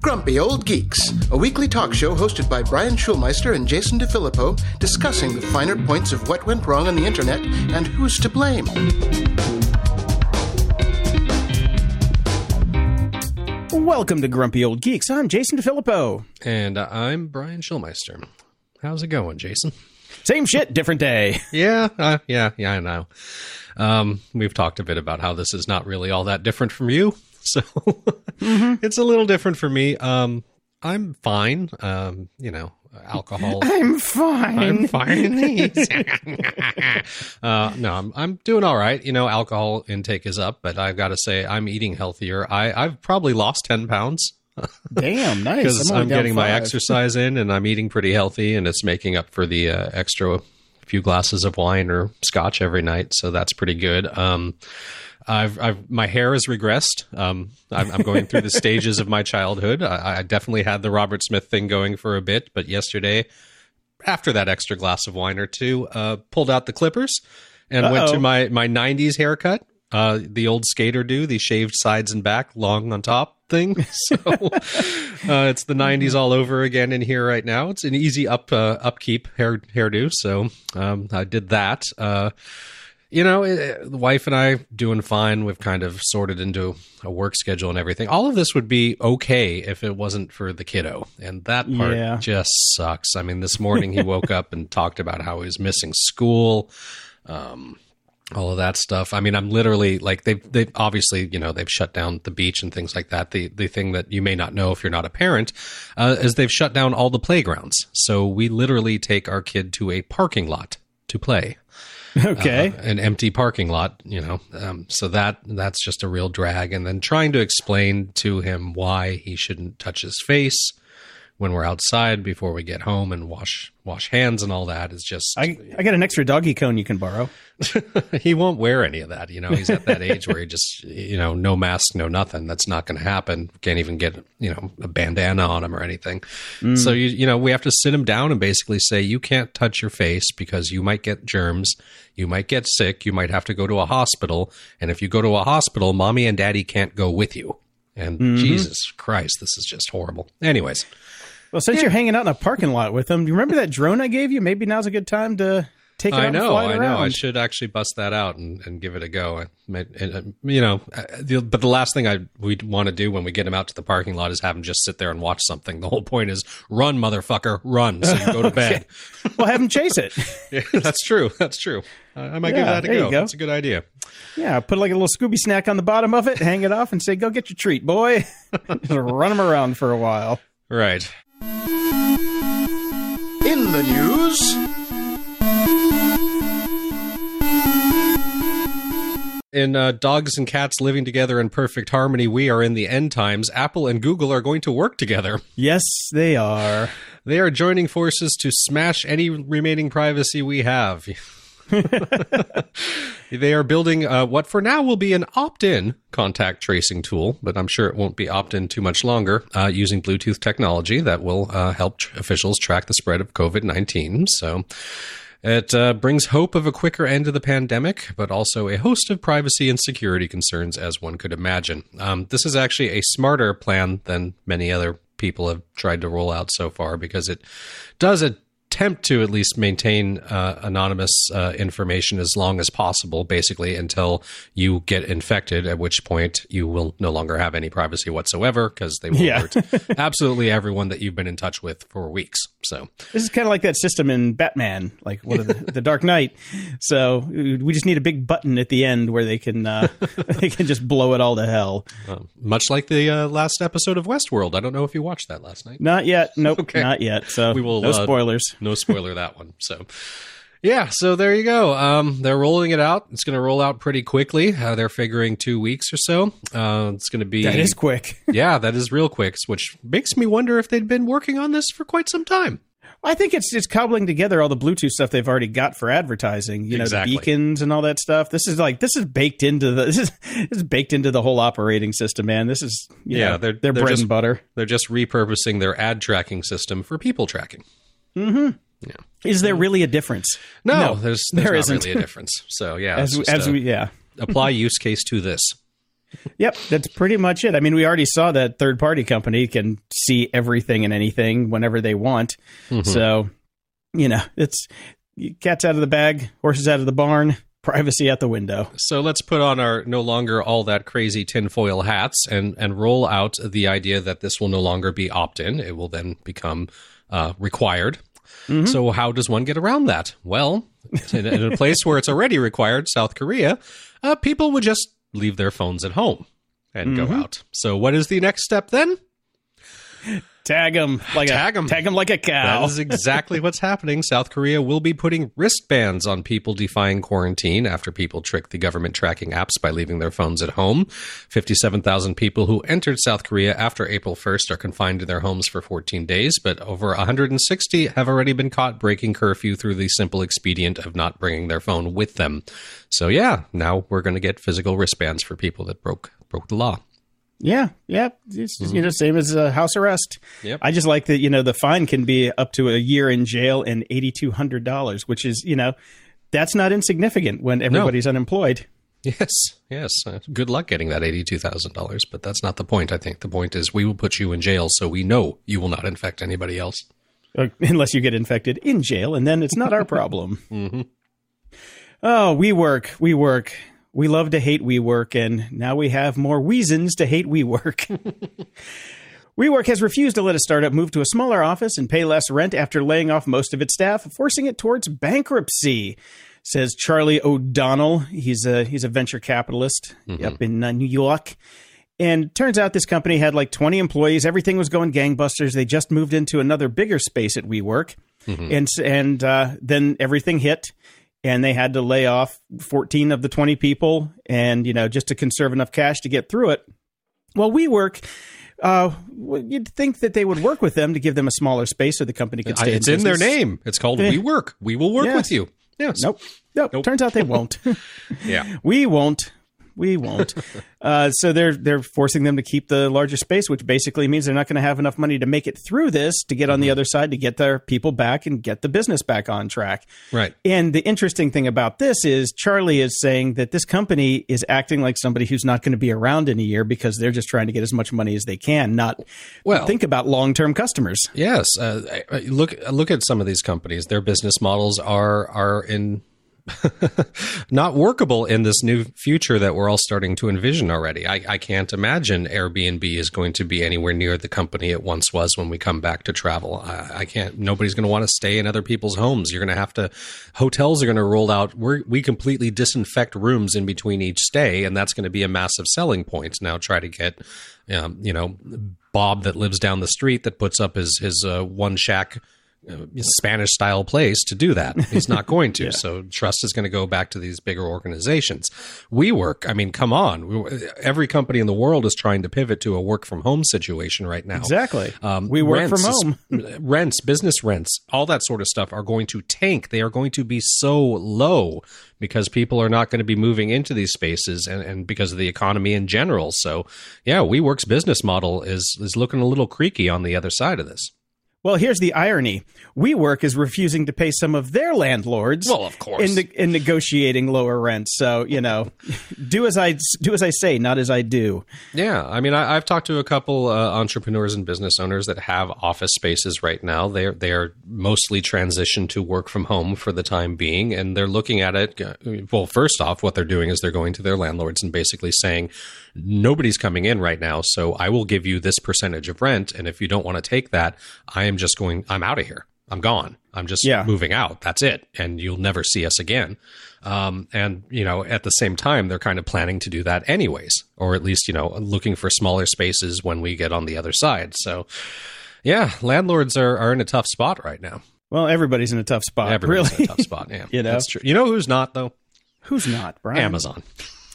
Grumpy Old Geeks, a weekly talk show hosted by Brian Schulmeister and Jason DeFilippo, discussing the finer points of what went wrong on the internet and who's to blame. Welcome to Grumpy Old Geeks. I'm Jason DeFilippo. And uh, I'm Brian Schulmeister. How's it going, Jason? Same shit, different day. Yeah, uh, yeah, yeah, I know. Um, we've talked a bit about how this is not really all that different from you. So mm-hmm. it's a little different for me. Um, I'm fine. Um, you know, alcohol. I'm fine. I'm fine. uh, no, I'm I'm doing all right. You know, alcohol intake is up, but I've got to say I'm eating healthier. I I've probably lost ten pounds. Damn, nice. Because I'm, I'm getting five. my exercise in and I'm eating pretty healthy, and it's making up for the uh, extra few glasses of wine or scotch every night. So that's pretty good. Um, I've, I've, my hair has regressed. Um, I'm, I'm, going through the stages of my childhood. I, I, definitely had the Robert Smith thing going for a bit, but yesterday, after that extra glass of wine or two, uh, pulled out the clippers and Uh-oh. went to my my '90s haircut. Uh, the old skater do the shaved sides and back, long on top thing. So uh, it's the '90s all over again in here right now. It's an easy up uh, upkeep hair hairdo. So um, I did that uh, you know, it, the wife and I doing fine. We've kind of sorted into a work schedule and everything. All of this would be okay if it wasn't for the kiddo, and that part yeah. just sucks. I mean, this morning he woke up and talked about how he was missing school. Um, all of that stuff. I mean, I'm literally like they've they've obviously you know they've shut down the beach and things like that. The the thing that you may not know if you're not a parent uh, is they've shut down all the playgrounds. So we literally take our kid to a parking lot to play. Okay. Uh, an empty parking lot, you know. Um, so that that's just a real drag. And then trying to explain to him why he shouldn't touch his face when we're outside before we get home and wash wash hands and all that is just. I, I got an extra doggy cone you can borrow. he won't wear any of that. You know, he's at that age where he just, you know, no mask, no nothing. That's not going to happen. Can't even get, you know, a bandana on him or anything. Mm. So you, you know, we have to sit him down and basically say, you can't touch your face because you might get germs. You might get sick. You might have to go to a hospital. And if you go to a hospital, mommy and daddy can't go with you. And mm-hmm. Jesus Christ, this is just horrible. Anyways. Well, since yeah. you're hanging out in a parking lot with them, do you remember that drone I gave you? Maybe now's a good time to take it I know, I know. I should actually bust that out and, and give it a go. Uh, you know, uh, but the last thing I we want to do when we get him out to the parking lot is have him just sit there and watch something. The whole point is run, motherfucker, run. So you go to bed. well, have him chase it. yeah, that's true. That's true. I might yeah, give that a go. go. That's a good idea. Yeah, put like a little Scooby snack on the bottom of it, hang it off, and say, "Go get your treat, boy." run him around for a while. Right. In the news. In uh, dogs and cats living together in perfect harmony, we are in the end times. Apple and Google are going to work together. Yes, they are. They are joining forces to smash any remaining privacy we have. they are building uh, what for now will be an opt-in contact tracing tool, but I'm sure it won't be opt-in too much longer. Uh, using Bluetooth technology that will uh, help tr- officials track the spread of COVID-19. So. It uh, brings hope of a quicker end to the pandemic, but also a host of privacy and security concerns, as one could imagine. Um, this is actually a smarter plan than many other people have tried to roll out so far because it does a attempt to at least maintain uh, anonymous uh, information as long as possible, basically until you get infected, at which point you will no longer have any privacy whatsoever because they will yeah. alert absolutely everyone that you've been in touch with for weeks. So this is kind of like that system in Batman, like what the, the Dark Knight. So we just need a big button at the end where they can uh, they can just blow it all to hell. much like the uh, last episode of Westworld. I don't know if you watched that last night. Not yet. Nope. Okay. Not yet. So we will. No uh, spoilers no spoiler that one. So yeah, so there you go. Um, they're rolling it out. It's going to roll out pretty quickly. Uh, they're figuring two weeks or so. Uh, it's going to be that is quick. yeah, that is real quick. Which makes me wonder if they'd been working on this for quite some time. I think it's just cobbling together all the Bluetooth stuff they've already got for advertising. You know, exactly. the beacons and all that stuff. This is like this is baked into the this is, this is baked into the whole operating system, man. This is yeah, know, they're, they're, they're bread just, and butter. They're just repurposing their ad tracking system for people tracking. Mm-hmm. Yeah. Is there really a difference? No, no there's, there's there isn't. really a difference. So yeah, as, as we yeah apply use case to this. Yep, that's pretty much it. I mean, we already saw that third party company can see everything and anything whenever they want. Mm-hmm. So, you know, it's cats out of the bag, horses out of the barn, privacy at the window. So let's put on our no longer all that crazy tinfoil hats and, and roll out the idea that this will no longer be opt in. It will then become uh, required. Mm-hmm. So, how does one get around that? Well, in, in a place where it's already required, South Korea, uh, people would just leave their phones at home and mm-hmm. go out. So, what is the next step then? Tag them like tag a them. tag them like a cow. That is exactly what's happening. South Korea will be putting wristbands on people defying quarantine after people trick the government tracking apps by leaving their phones at home. 57,000 people who entered South Korea after April 1st are confined to their homes for 14 days, but over 160 have already been caught breaking curfew through the simple expedient of not bringing their phone with them. So yeah, now we're going to get physical wristbands for people that broke broke the law. Yeah, yeah, it's mm-hmm. you know same as a house arrest. Yep. I just like that you know the fine can be up to a year in jail and eighty two hundred dollars, which is you know that's not insignificant when everybody's no. unemployed. Yes, yes. Uh, good luck getting that eighty-two thousand dollars, but that's not the point. I think the point is we will put you in jail, so we know you will not infect anybody else, uh, unless you get infected in jail, and then it's not our problem. mm-hmm. Oh, we work, we work we love to hate WeWork, and now we have more reasons to hate WeWork. WeWork has refused to let a startup move to a smaller office and pay less rent after laying off most of its staff, forcing it towards bankruptcy. Says Charlie O'Donnell. He's a he's a venture capitalist mm-hmm. up in uh, New York. And turns out this company had like 20 employees. Everything was going gangbusters. They just moved into another bigger space at WeWork. Mm-hmm. And and uh, then everything hit and they had to lay off 14 of the 20 people and you know just to conserve enough cash to get through it well WeWork uh, you'd think that they would work with them to give them a smaller space so the company could stay. It's in, in their name. It's called eh. WeWork. We will work yeah. with you. Yes. Nope. nope. Nope. Turns out they won't. yeah. We won't we won't. uh, so they're they're forcing them to keep the larger space, which basically means they're not going to have enough money to make it through this to get on the mm-hmm. other side to get their people back and get the business back on track. Right. And the interesting thing about this is Charlie is saying that this company is acting like somebody who's not going to be around in a year because they're just trying to get as much money as they can, not well think about long term customers. Yes. Uh, look look at some of these companies. Their business models are are in not workable in this new future that we're all starting to envision already. I, I, can't imagine Airbnb is going to be anywhere near the company it once was when we come back to travel. I, I can't. Nobody's going to want to stay in other people's homes. You're going to have to. Hotels are going to roll out. we we completely disinfect rooms in between each stay, and that's going to be a massive selling point. Now try to get, um, you know, Bob that lives down the street that puts up his his uh, one shack Spanish style place to do that. He's not going to. yeah. So trust is going to go back to these bigger organizations. WeWork, I mean, come on. Every company in the world is trying to pivot to a work from home situation right now. Exactly. Um, we work rents, from home. rents, business rents, all that sort of stuff are going to tank. They are going to be so low because people are not going to be moving into these spaces and, and because of the economy in general. So yeah, WeWork's business model is is looking a little creaky on the other side of this. Well, here's the irony. WeWork is refusing to pay some of their landlords. Well, of course, in, the, in negotiating lower rents. So you know, do as I do as I say, not as I do. Yeah, I mean, I, have talked to a couple uh, entrepreneurs and business owners that have office spaces right now. They are they are mostly transitioned to work from home for the time being, and they're looking at it. Uh, well, first off, what they're doing is they're going to their landlords and basically saying, nobody's coming in right now, so I will give you this percentage of rent, and if you don't want to take that, I am just going. I'm out of here. I'm gone. I'm just yeah. moving out. That's it, and you'll never see us again. Um, and you know, at the same time, they're kind of planning to do that anyways, or at least you know, looking for smaller spaces when we get on the other side. So, yeah, landlords are are in a tough spot right now. Well, everybody's in a tough spot. Everybody's really. in a tough spot. Yeah, you know, that's true. You know who's not though? Who's not? Brian? Amazon.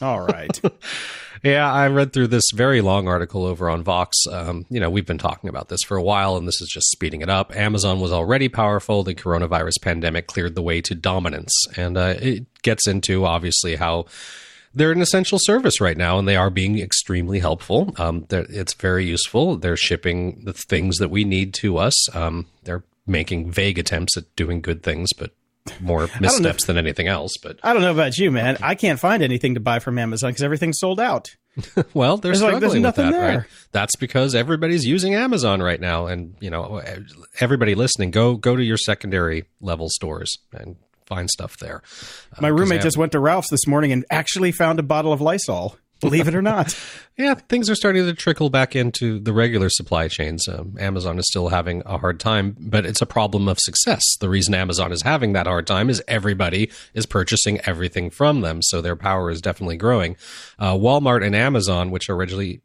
All right. yeah, I read through this very long article over on Vox. Um, you know, we've been talking about this for a while, and this is just speeding it up. Amazon was already powerful. The coronavirus pandemic cleared the way to dominance. And uh, it gets into, obviously, how they're an essential service right now, and they are being extremely helpful. Um, it's very useful. They're shipping the things that we need to us. Um, they're making vague attempts at doing good things, but more missteps than anything else. But I don't know about you, man. I can't find anything to buy from Amazon because everything's sold out. well, they're it's struggling like, with that, there. right? That's because everybody's using Amazon right now, and you know, everybody listening, go go to your secondary level stores and find stuff there. My uh, roommate just went to Ralph's this morning and actually found a bottle of Lysol. Believe it or not. yeah, things are starting to trickle back into the regular supply chains. Um, Amazon is still having a hard time, but it's a problem of success. The reason Amazon is having that hard time is everybody is purchasing everything from them, so their power is definitely growing. Uh, Walmart and Amazon, which originally,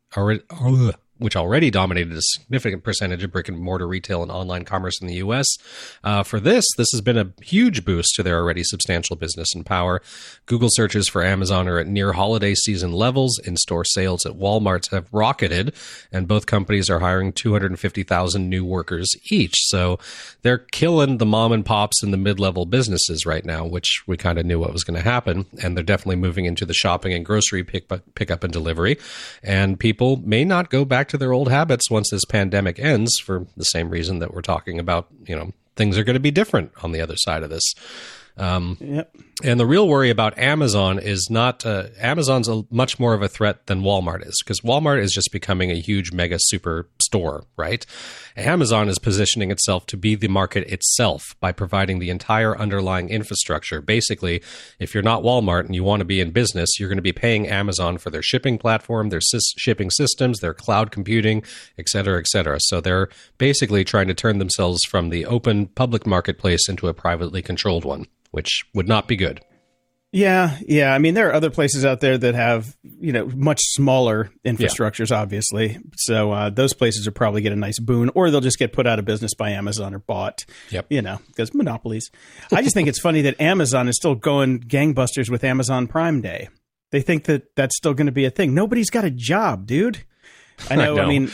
which already dominated a significant percentage of brick and mortar retail and online commerce in the U.S. Uh, for this, this has been a huge boost to their already substantial business and power. Google searches for Amazon are at near holiday season levels. In store sales at Walmart have rocketed, and both companies are hiring 250,000 new workers each. So they're killing the mom and pops and the mid level businesses right now, which we kind of knew what was going to happen. And they're definitely moving into the shopping and grocery pick, pickup and delivery. And people may not go back back to their old habits once this pandemic ends for the same reason that we're talking about, you know, things are going to be different on the other side of this. Um, yep. And the real worry about Amazon is not uh, Amazon's a much more of a threat than Walmart is because Walmart is just becoming a huge mega super store, right? Amazon is positioning itself to be the market itself by providing the entire underlying infrastructure. Basically, if you're not Walmart and you want to be in business, you're going to be paying Amazon for their shipping platform, their shipping systems, their cloud computing, et cetera, et cetera. So they're basically trying to turn themselves from the open public marketplace into a privately controlled one which would not be good. Yeah, yeah. I mean, there are other places out there that have you know much smaller infrastructures, yeah. obviously. So uh, those places will probably get a nice boon, or they'll just get put out of business by Amazon or bought. Yep. You know, because monopolies. I just think it's funny that Amazon is still going gangbusters with Amazon Prime Day. They think that that's still going to be a thing. Nobody's got a job, dude. I know. I, know. I mean,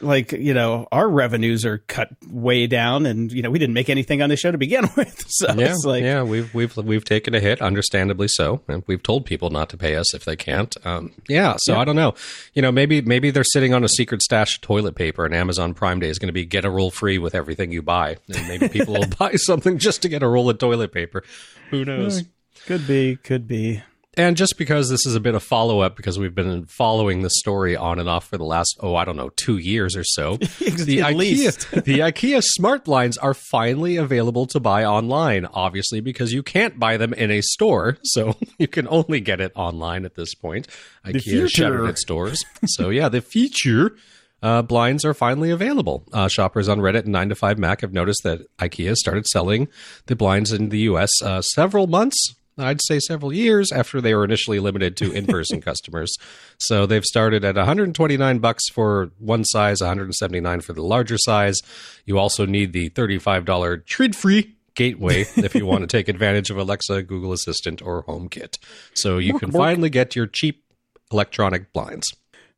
like you know our revenues are cut way down and you know we didn't make anything on the show to begin with. So yeah, it's like yeah we've we've we've taken a hit understandably so and we've told people not to pay us if they can't. Um, yeah so yeah. i don't know. You know maybe maybe they're sitting on a secret stash of toilet paper and amazon prime day is going to be get a roll free with everything you buy. And maybe people will buy something just to get a roll of toilet paper. Who knows? Could be could be and just because this is a bit of follow up, because we've been following the story on and off for the last, oh, I don't know, two years or so, the IKEA, the IKEA smart blinds are finally available to buy online, obviously, because you can't buy them in a store. So you can only get it online at this point. IKEA shuttered its stores. so yeah, the future. Uh, blinds are finally available. Uh, shoppers on Reddit and 9to5Mac have noticed that IKEA started selling the blinds in the US uh, several months I'd say several years after they were initially limited to in-person customers. So they've started at 129 bucks for one size, 179 for the larger size. You also need the $35 TRÅDFRI gateway if you want to take advantage of Alexa, Google Assistant, or HomeKit. So you can finally get your cheap electronic blinds.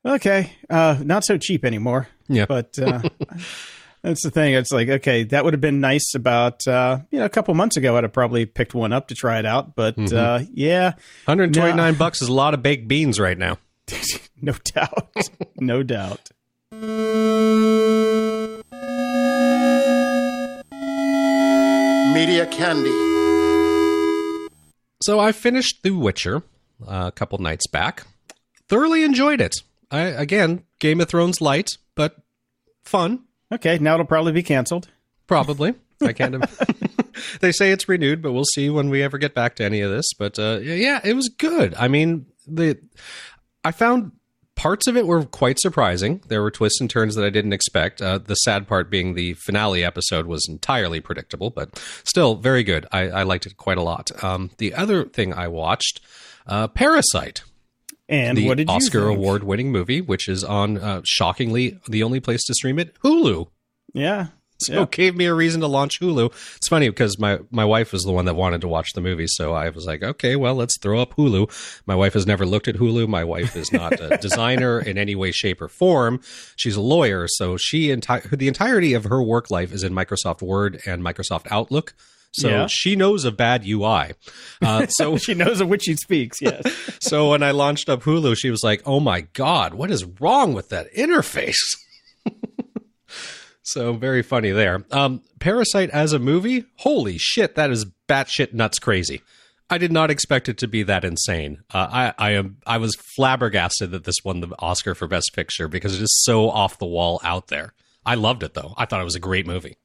Okay, uh, not so cheap anymore. Yeah, but. Uh, That's the thing. It's like, okay, that would have been nice about uh, you know a couple months ago. I'd have probably picked one up to try it out, but mm-hmm. uh, yeah, 129 no. bucks is a lot of baked beans right now. no doubt, no doubt. Media candy. So I finished The Witcher uh, a couple nights back. Thoroughly enjoyed it. I again, Game of Thrones light, but fun. Okay, now it'll probably be canceled. Probably. I can't. they say it's renewed, but we'll see when we ever get back to any of this. But uh, yeah, it was good. I mean, the I found parts of it were quite surprising. There were twists and turns that I didn't expect. Uh, the sad part being the finale episode was entirely predictable, but still very good. I, I liked it quite a lot. Um, the other thing I watched, uh, Parasite. And the what did Oscar award winning movie, which is on uh, shockingly the only place to stream it, Hulu. Yeah. So yeah. gave me a reason to launch Hulu. It's funny because my, my wife was the one that wanted to watch the movie. So I was like, okay, well, let's throw up Hulu. My wife has never looked at Hulu. My wife is not a designer in any way, shape, or form. She's a lawyer. So she, enti- the entirety of her work life is in Microsoft Word and Microsoft Outlook. So yeah. she knows a bad UI. Uh, so she knows of which she speaks. Yes. so when I launched up Hulu, she was like, "Oh my god, what is wrong with that interface?" so very funny there. Um, Parasite as a movie, holy shit, that is batshit nuts crazy. I did not expect it to be that insane. Uh, I I am I was flabbergasted that this won the Oscar for Best Picture because it is so off the wall out there. I loved it though. I thought it was a great movie.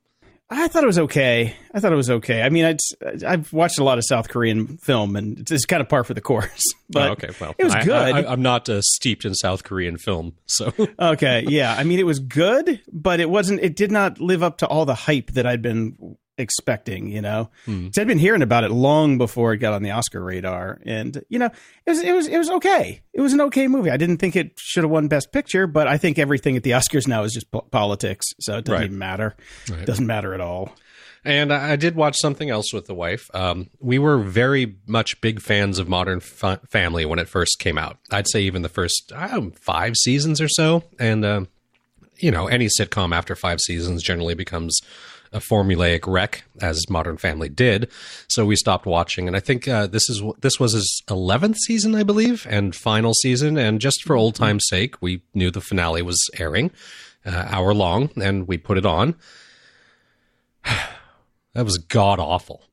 I thought it was okay. I thought it was okay. I mean, I'd, I've watched a lot of South Korean film, and it's, it's kind of par for the course. But oh, okay, well, it was good. I, am not uh, steeped in South Korean film, so okay, yeah. I mean, it was good, but it wasn't. It did not live up to all the hype that I'd been expecting, you know. Hmm. I'd been hearing about it long before it got on the Oscar radar, and you know, it was it was it was okay. It was an okay movie. I didn't think it should have won Best Picture, but I think everything at the Oscars now is just po- politics, so it doesn't right. even matter. Right. It doesn't matter at all. And I did watch something else with the wife. Um, we were very much big fans of Modern Fa- Family when it first came out. I'd say even the first know, five seasons or so, and. Uh, you know, any sitcom after five seasons generally becomes a formulaic wreck as Modern Family did. So we stopped watching, and I think uh, this is this was his eleventh season, I believe, and final season. And just for old time's sake, we knew the finale was airing, uh, hour long, and we put it on. that was god awful.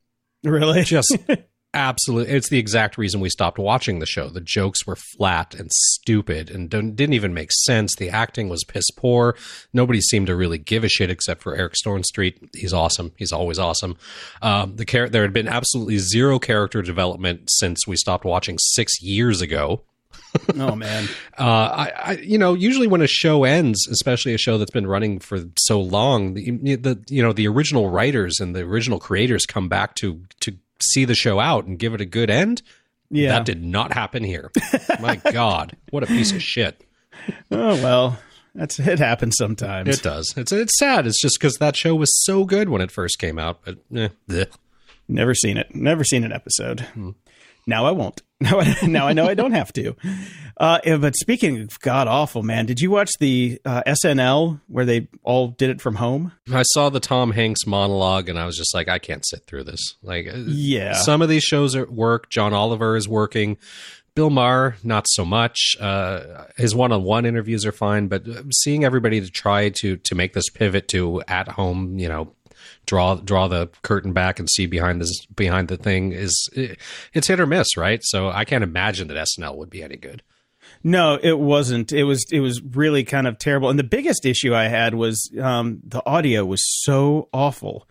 Really, just absolutely it's the exact reason we stopped watching the show. The jokes were flat and stupid and didn't even make sense. The acting was piss poor. Nobody seemed to really give a shit except for eric stonestreet he's awesome. He's always awesome. Um, the char- there had been absolutely zero character development since we stopped watching six years ago. Oh man. Uh, I, I, you know usually when a show ends especially a show that's been running for so long the, the you know the original writers and the original creators come back to to see the show out and give it a good end. Yeah. That did not happen here. My God, what a piece of shit. Oh well, that's it happens sometimes. It does. It's it's sad. It's just because that show was so good when it first came out, but eh, never seen it. Never seen an episode. Hmm. Now I won't. Now I, now I know I don't have to. Uh, but speaking of god awful, man, did you watch the uh, SNL where they all did it from home? I saw the Tom Hanks monologue and I was just like, I can't sit through this. Like, uh, yeah, some of these shows are at work. John Oliver is working. Bill Maher, not so much. Uh, his one-on-one interviews are fine, but seeing everybody to try to to make this pivot to at home, you know, draw draw the curtain back and see behind this behind the thing is it, it's hit or miss, right? So I can't imagine that SNL would be any good. No, it wasn't. It was it was really kind of terrible. And the biggest issue I had was um, the audio was so awful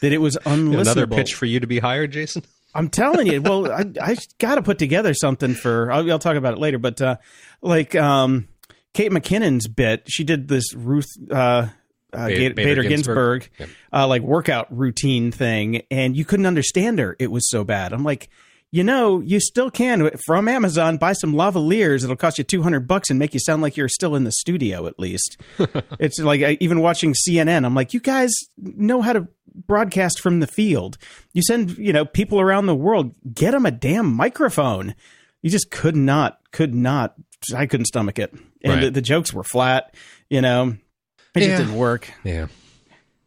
that it was unlistenable. Another pitch for you to be hired, Jason. I'm telling you. Well, I, I got to put together something for. I'll, I'll, talk about it later. But uh, like um, Kate McKinnon's bit, she did this Ruth. Uh, uh, Bader, Bader, Ginsburg, Ginsburg uh, like workout routine thing, and you couldn't understand her. It was so bad. I'm like, you know, you still can from Amazon buy some lavaliers. It'll cost you 200 bucks and make you sound like you're still in the studio at least. it's like I, even watching CNN. I'm like, you guys know how to broadcast from the field. You send, you know, people around the world, get them a damn microphone. You just could not, could not. I couldn't stomach it, and right. the, the jokes were flat. You know, it yeah. just didn't work. Yeah.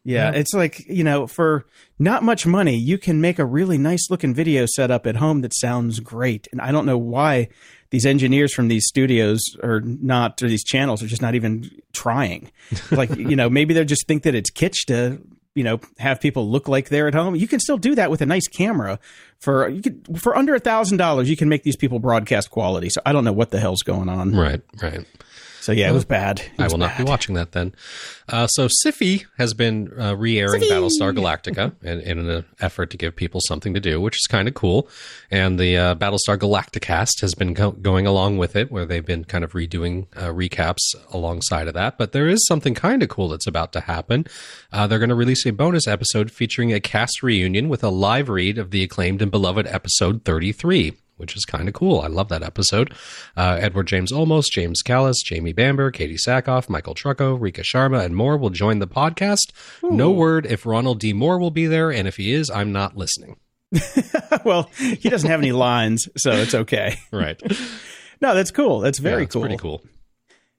Yeah, it's like, you know, for not much money, you can make a really nice looking video setup at home that sounds great. And I don't know why these engineers from these studios are not, or these channels are just not even trying. like, you know, maybe they just think that it's kitsch to, you know, have people look like they're at home. You can still do that with a nice camera for, you could, for under a thousand dollars, you can make these people broadcast quality. So I don't know what the hell's going on. Right, right. So yeah, it was bad. It was I will bad. not be watching that then. Uh, so Syfy has been uh, re-airing Syfy! Battlestar Galactica in, in, an effort to give people something to do, which is kind of cool. And the uh, Battlestar Galacticast has been go- going along with it, where they've been kind of redoing uh, recaps alongside of that. But there is something kind of cool that's about to happen. Uh, they're going to release a bonus episode featuring a cast reunion with a live read of the acclaimed and beloved episode 33 which is kind of cool. I love that episode. Uh, Edward James Olmos, James Callis, Jamie Bamber, Katee Sackhoff, Michael Trucco, Rekha Sharma, and more will join the podcast. Ooh. No word if Ronald D. Moore will be there, and if he is, I'm not listening. well, he doesn't have any lines, so it's okay. Right. no, that's cool. That's very yeah, cool. Pretty cool.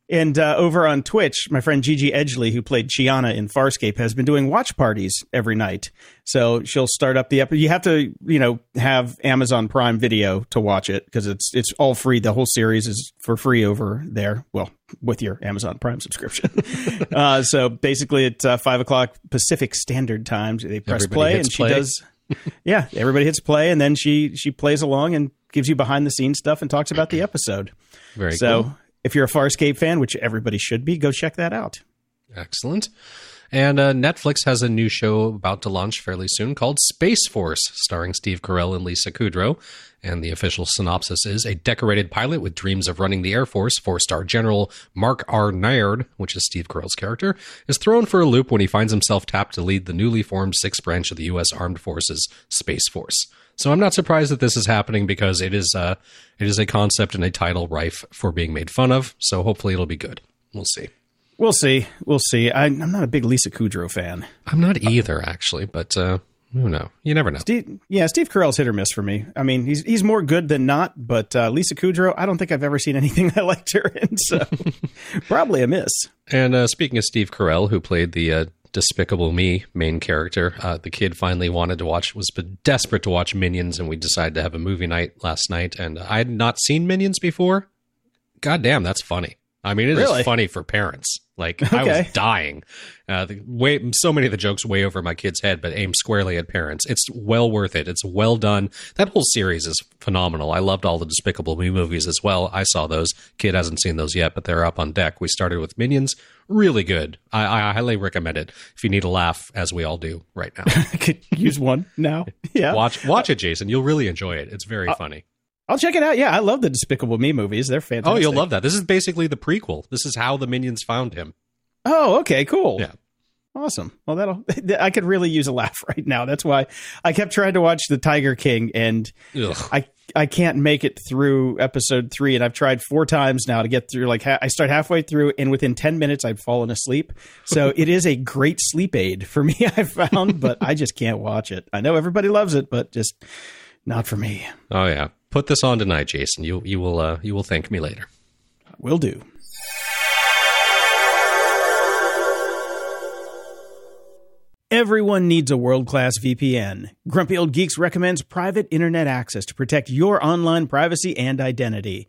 And uh, over on Twitch, my friend Gigi Edgley, who played Chiana in Farscape, has been doing watch parties every night. So she'll start up the episode. You have to, you know, have Amazon Prime Video to watch it because it's it's all free. The whole series is for free over there. Well, with your Amazon Prime subscription. uh, so basically, at uh, five o'clock Pacific Standard Time, they press Everybody play, and she play. does yeah, everybody hits play, and then she she plays along and gives you behind the scenes stuff and talks about the episode. Very so. Cool. If you're a Farscape fan, which everybody should be, go check that out. Excellent. And uh, Netflix has a new show about to launch fairly soon called Space Force, starring Steve Carell and Lisa Kudrow. And the official synopsis is a decorated pilot with dreams of running the Air Force, four star General Mark R. Naird, which is Steve Carell's character, is thrown for a loop when he finds himself tapped to lead the newly formed sixth branch of the U.S. Armed Forces Space Force. So I'm not surprised that this is happening because it is uh, it is a concept and a title rife for being made fun of. So hopefully it'll be good. We'll see. We'll see. We'll see. I, am not a big Lisa Kudrow fan. I'm not either, actually, but uh, who knows? You never know. Steve, yeah, Steve Carell's hit or miss for me. I mean, he's he's more good than not, but uh, Lisa Kudrow, I don't think I've ever seen anything I liked her in, so probably a miss. And uh, speaking of Steve Carell, who played the uh, Despicable Me main character, uh, the kid finally wanted to watch, was desperate to watch Minions, and we decided to have a movie night last night. And I had not seen Minions before. God damn, that's funny. I mean, it really? is funny for parents. Like okay. I was dying. Uh, the way so many of the jokes way over my kid's head, but aimed squarely at parents. It's well worth it. It's well done. That whole series is phenomenal. I loved all the Despicable Me movies as well. I saw those. Kid hasn't seen those yet, but they're up on deck. We started with Minions. Really good. I, I highly recommend it if you need a laugh, as we all do right now. could use one now. Yeah, watch watch it, Jason. You'll really enjoy it. It's very uh, funny. I'll check it out. Yeah, I love the Despicable Me movies. They're fantastic. Oh, you'll love that. This is basically the prequel. This is how the minions found him. Oh, okay, cool. Yeah. Awesome. Well, that'll I could really use a laugh right now. That's why I kept trying to watch The Tiger King and Ugh. I I can't make it through episode 3 and I've tried 4 times now to get through like ha- I start halfway through and within 10 minutes I've fallen asleep. So it is a great sleep aid for me I found, but I just can't watch it. I know everybody loves it, but just not for me. Oh yeah put this on tonight, Jason. You you will uh, you will thank me later. Will do. Everyone needs a world class VPN. Grumpy Old Geeks recommends private internet access to protect your online privacy and identity.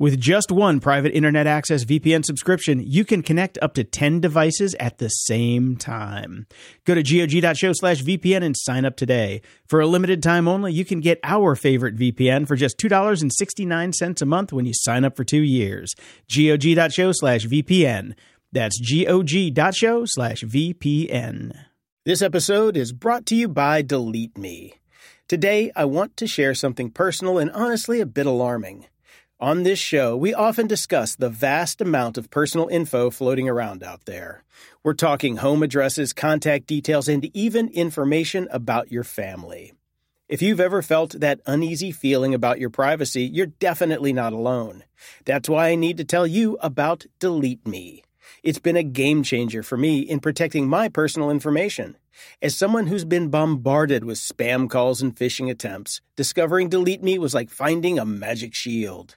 With just one private internet access VPN subscription, you can connect up to 10 devices at the same time. Go to gog.show slash VPN and sign up today. For a limited time only, you can get our favorite VPN for just $2.69 a month when you sign up for two years. gog.show slash VPN. That's gog.show slash VPN. This episode is brought to you by Delete Me. Today, I want to share something personal and honestly a bit alarming. On this show, we often discuss the vast amount of personal info floating around out there. We're talking home addresses, contact details, and even information about your family. If you've ever felt that uneasy feeling about your privacy, you're definitely not alone. That's why I need to tell you about Delete Me. It's been a game changer for me in protecting my personal information. As someone who's been bombarded with spam calls and phishing attempts, discovering Delete Me was like finding a magic shield.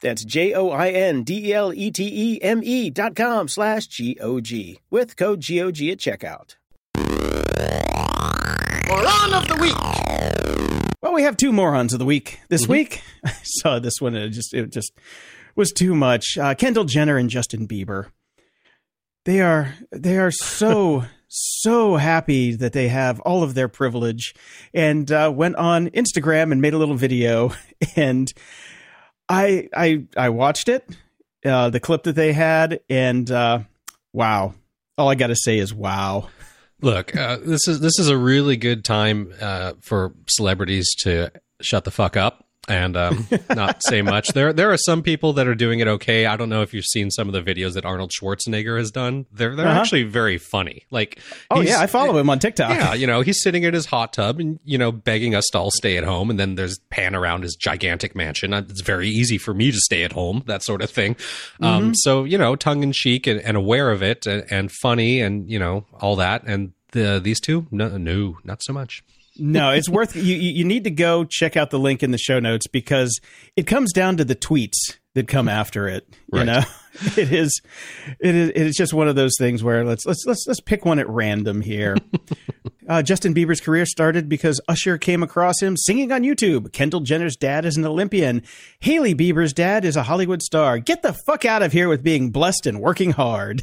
That's J-O-I-N-D-E-L-E-T-E-M-E dot com slash G-O-G with code GOG at checkout. Moron of the week. Well, we have two morons of the week this mm-hmm. week. I saw this one and it just, it just was too much. Uh, Kendall Jenner and Justin Bieber. They are, they are so so happy that they have all of their privilege and uh, went on Instagram and made a little video and I I I watched it uh, the clip that they had and uh, wow. All I got to say is wow. Look uh, this is this is a really good time uh, for celebrities to shut the fuck up and um, not say much. There, there are some people that are doing it okay. I don't know if you've seen some of the videos that Arnold Schwarzenegger has done. They're they're uh-huh. actually very funny. Like, oh yeah, I follow him on TikTok. Yeah, you know, he's sitting in his hot tub and you know begging us to all stay at home, and then there's pan around his gigantic mansion. Uh, it's very easy for me to stay at home, that sort of thing. Um, mm-hmm. Um, so you know, tongue in cheek and, and, aware of it, and, and funny, and you know all that. And the, these two, no, no, not so much no, it's worth you. You need to go check out the link in the show notes because it comes down to the tweets that come after it. You know, it is, it is, it is just one of those things where let's let's let's let's pick one at random here. uh, Justin Bieber's career started because Usher came across him singing on YouTube. Kendall Jenner's dad is an Olympian. Hailey Bieber's dad is a Hollywood star. Get the fuck out of here with being blessed and working hard.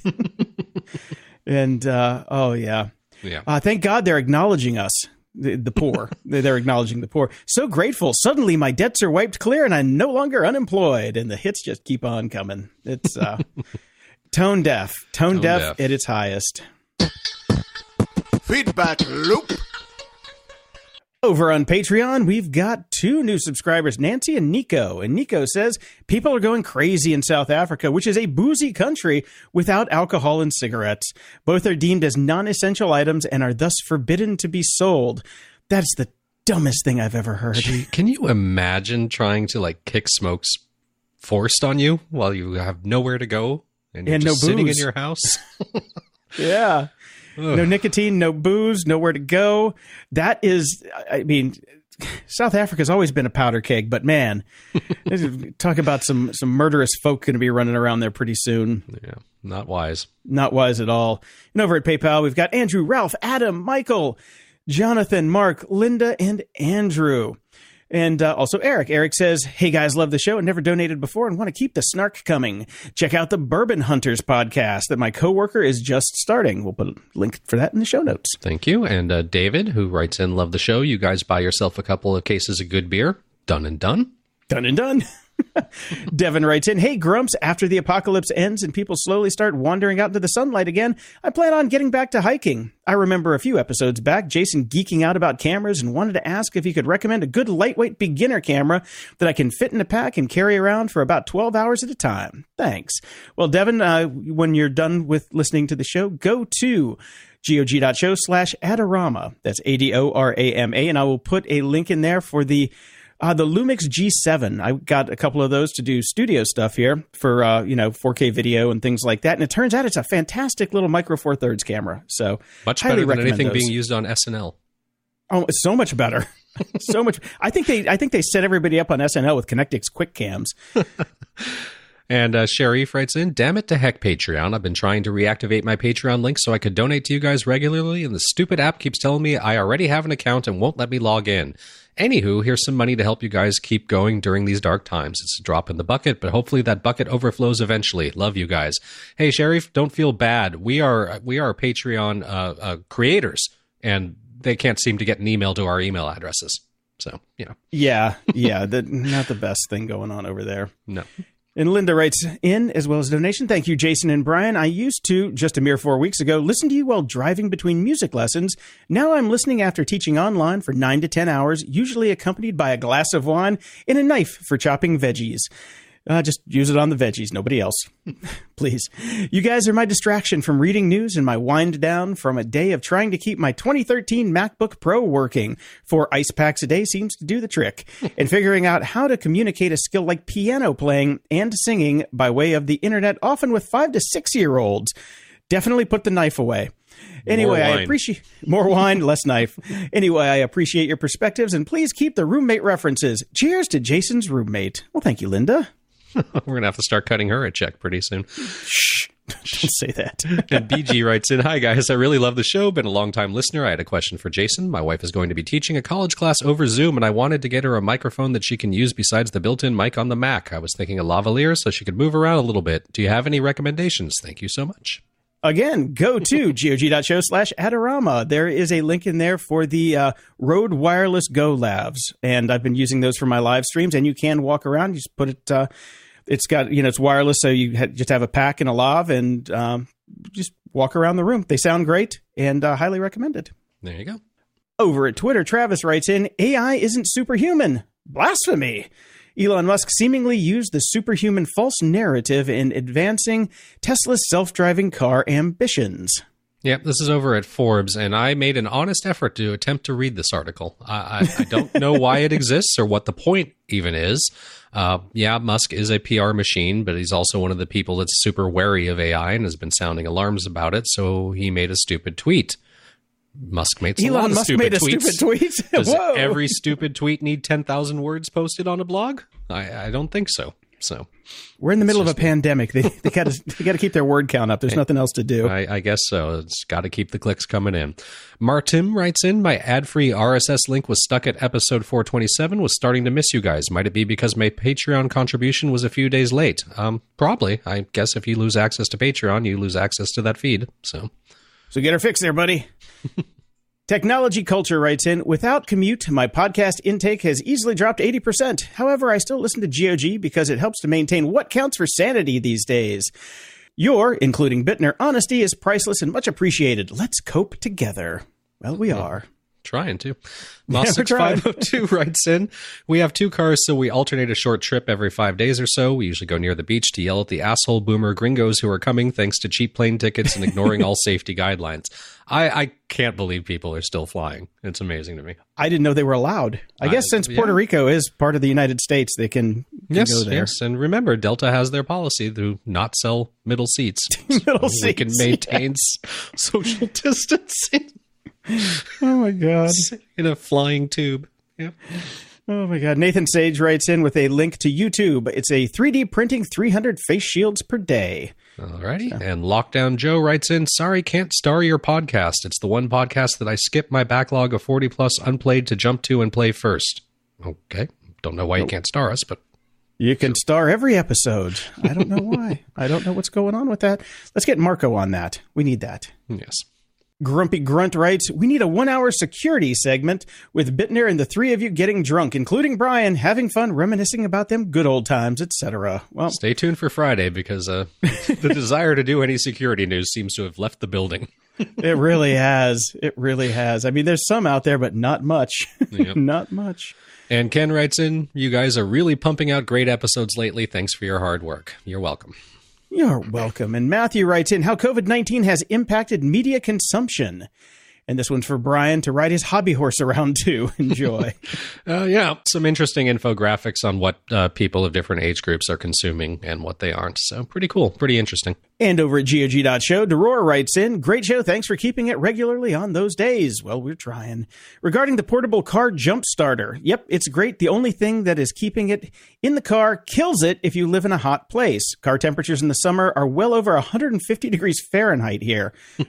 and uh, oh yeah. Yeah. Uh, thank God they're acknowledging us the, the poor. They're acknowledging the poor. So grateful. Suddenly my debts are wiped clear and I'm no longer unemployed. And the hits just keep on coming. It's uh, tone deaf. Tone, tone deaf, deaf at its highest. Feedback loop. Over on Patreon, we've got two new subscribers, Nancy and Nico. And Nico says people are going crazy in South Africa, which is a boozy country without alcohol and cigarettes. Both are deemed as non essential items and are thus forbidden to be sold. That's the dumbest thing I've ever heard. Gee, can you imagine trying to like kick smokes forced on you while you have nowhere to go and you're and just no sitting in your house? yeah. No nicotine, no booze, nowhere to go. That is, I mean, South Africa's always been a powder keg, but man, talk about some some murderous folk going to be running around there pretty soon. Yeah, not wise. Not wise at all. And over at PayPal, we've got Andrew, Ralph, Adam, Michael, Jonathan, Mark, Linda, and Andrew. And uh, also Eric. Eric says, Hey guys, love the show and never donated before and want to keep the snark coming. Check out the Bourbon Hunters podcast that my coworker is just starting. We'll put a link for that in the show notes. Thank you. And uh, David, who writes in, Love the show. You guys buy yourself a couple of cases of good beer. Done and done. Done and done. Devin writes in, Hey Grumps, after the apocalypse ends and people slowly start wandering out into the sunlight again, I plan on getting back to hiking. I remember a few episodes back, Jason geeking out about cameras and wanted to ask if he could recommend a good lightweight beginner camera that I can fit in a pack and carry around for about 12 hours at a time. Thanks. Well, Devin, uh, when you're done with listening to the show, go to gog.show slash Adorama. That's A D O R A M A. And I will put a link in there for the uh, the Lumix G7. I got a couple of those to do studio stuff here for uh, you know 4K video and things like that. And it turns out it's a fantastic little micro four thirds camera. So much better than anything those. being used on SNL. Oh, so much better. so much. I think they I think they set everybody up on SNL with Connectix quick cams. And uh, Sharif writes in, damn it to heck, Patreon. I've been trying to reactivate my Patreon link so I could donate to you guys regularly, and the stupid app keeps telling me I already have an account and won't let me log in. Anywho, here's some money to help you guys keep going during these dark times. It's a drop in the bucket, but hopefully that bucket overflows eventually. Love you guys. Hey, Sharif, don't feel bad. We are we are Patreon uh, uh, creators, and they can't seem to get an email to our email addresses. So you know. Yeah, yeah, the, not the best thing going on over there. No. And Linda writes in as well as donation. Thank you, Jason and Brian. I used to, just a mere four weeks ago, listen to you while driving between music lessons. Now I'm listening after teaching online for nine to 10 hours, usually accompanied by a glass of wine and a knife for chopping veggies. Uh, just use it on the veggies, nobody else. Please. You guys are my distraction from reading news and my wind down from a day of trying to keep my 2013 MacBook Pro working. Four ice packs a day seems to do the trick. and figuring out how to communicate a skill like piano playing and singing by way of the internet, often with five to six year olds. Definitely put the knife away. Anyway, I appreciate more wine, less knife. Anyway, I appreciate your perspectives and please keep the roommate references. Cheers to Jason's roommate. Well, thank you, Linda. We're going to have to start cutting her a check pretty soon. Shh. Don't say that. and BG writes in Hi, guys. I really love the show. Been a long time listener. I had a question for Jason. My wife is going to be teaching a college class over Zoom, and I wanted to get her a microphone that she can use besides the built in mic on the Mac. I was thinking a lavalier so she could move around a little bit. Do you have any recommendations? Thank you so much. Again, go to gog.show slash Adorama. There is a link in there for the uh, Rode Wireless Go Lavs, and I've been using those for my live streams. And you can walk around. You just put it. Uh, it's got you know it's wireless, so you ha- just have a pack and a lav, and um, just walk around the room. They sound great and uh, highly recommended. There you go. Over at Twitter, Travis writes in AI isn't superhuman. Blasphemy. Elon Musk seemingly used the superhuman false narrative in advancing Tesla's self driving car ambitions. Yep, this is over at Forbes, and I made an honest effort to attempt to read this article. I, I, I don't know why it exists or what the point even is. Uh, yeah, Musk is a PR machine, but he's also one of the people that's super wary of AI and has been sounding alarms about it. So he made a stupid tweet. Musk made a Elon Musk made a tweets. stupid tweet. Does every stupid tweet need ten thousand words posted on a blog? I, I don't think so. So we're in the middle of a pandemic. They they got to they got to keep their word count up. There's nothing else to do. I, I guess so. It's got to keep the clicks coming in. Martin writes in, my ad-free RSS link was stuck at episode 427. Was starting to miss you guys. Might it be because my Patreon contribution was a few days late? Um, probably. I guess if you lose access to Patreon, you lose access to that feed. So, so get her fixed there, buddy. Technology Culture writes in Without commute, my podcast intake has easily dropped 80%. However, I still listen to GOG because it helps to maintain what counts for sanity these days. Your, including Bittner, honesty is priceless and much appreciated. Let's cope together. Well, we are. Trying to. Moss six five zero two writes in. We have two cars, so we alternate a short trip every five days or so. We usually go near the beach to yell at the asshole boomer gringos who are coming, thanks to cheap plane tickets and ignoring all safety guidelines. I, I can't believe people are still flying. It's amazing to me. I didn't know they were allowed. I, I guess since yeah. Puerto Rico is part of the United States, they can, can yes, go there. Yes, and remember, Delta has their policy to not sell middle seats. middle so seats. We can maintain yeah. social distancing oh my god! In a flying tube. Yep. Oh my god. Nathan Sage writes in with a link to YouTube. It's a 3D printing 300 face shields per day. Alrighty. So. And Lockdown Joe writes in, sorry, can't star your podcast. It's the one podcast that I skip my backlog of 40 plus unplayed to jump to and play first. Okay. Don't know why you can't star us, but you can star every episode. I don't know why. I don't know what's going on with that. Let's get Marco on that. We need that. Yes. Grumpy Grunt writes, We need a one hour security segment with Bittner and the three of you getting drunk, including Brian, having fun, reminiscing about them good old times, etc. Well, stay tuned for Friday because uh, the desire to do any security news seems to have left the building. it really has. It really has. I mean, there's some out there, but not much. Yep. not much. And Ken writes in, You guys are really pumping out great episodes lately. Thanks for your hard work. You're welcome. You're welcome. And Matthew writes in how COVID 19 has impacted media consumption. And this one's for Brian to ride his hobby horse around to. Enjoy. uh, yeah, some interesting infographics on what uh, people of different age groups are consuming and what they aren't. So pretty cool, pretty interesting. And over at GOG.show, Derora writes in, Great show. Thanks for keeping it regularly on those days. Well, we're trying. Regarding the portable car jump starter, yep, it's great. The only thing that is keeping it in the car kills it if you live in a hot place. Car temperatures in the summer are well over 150 degrees Fahrenheit here.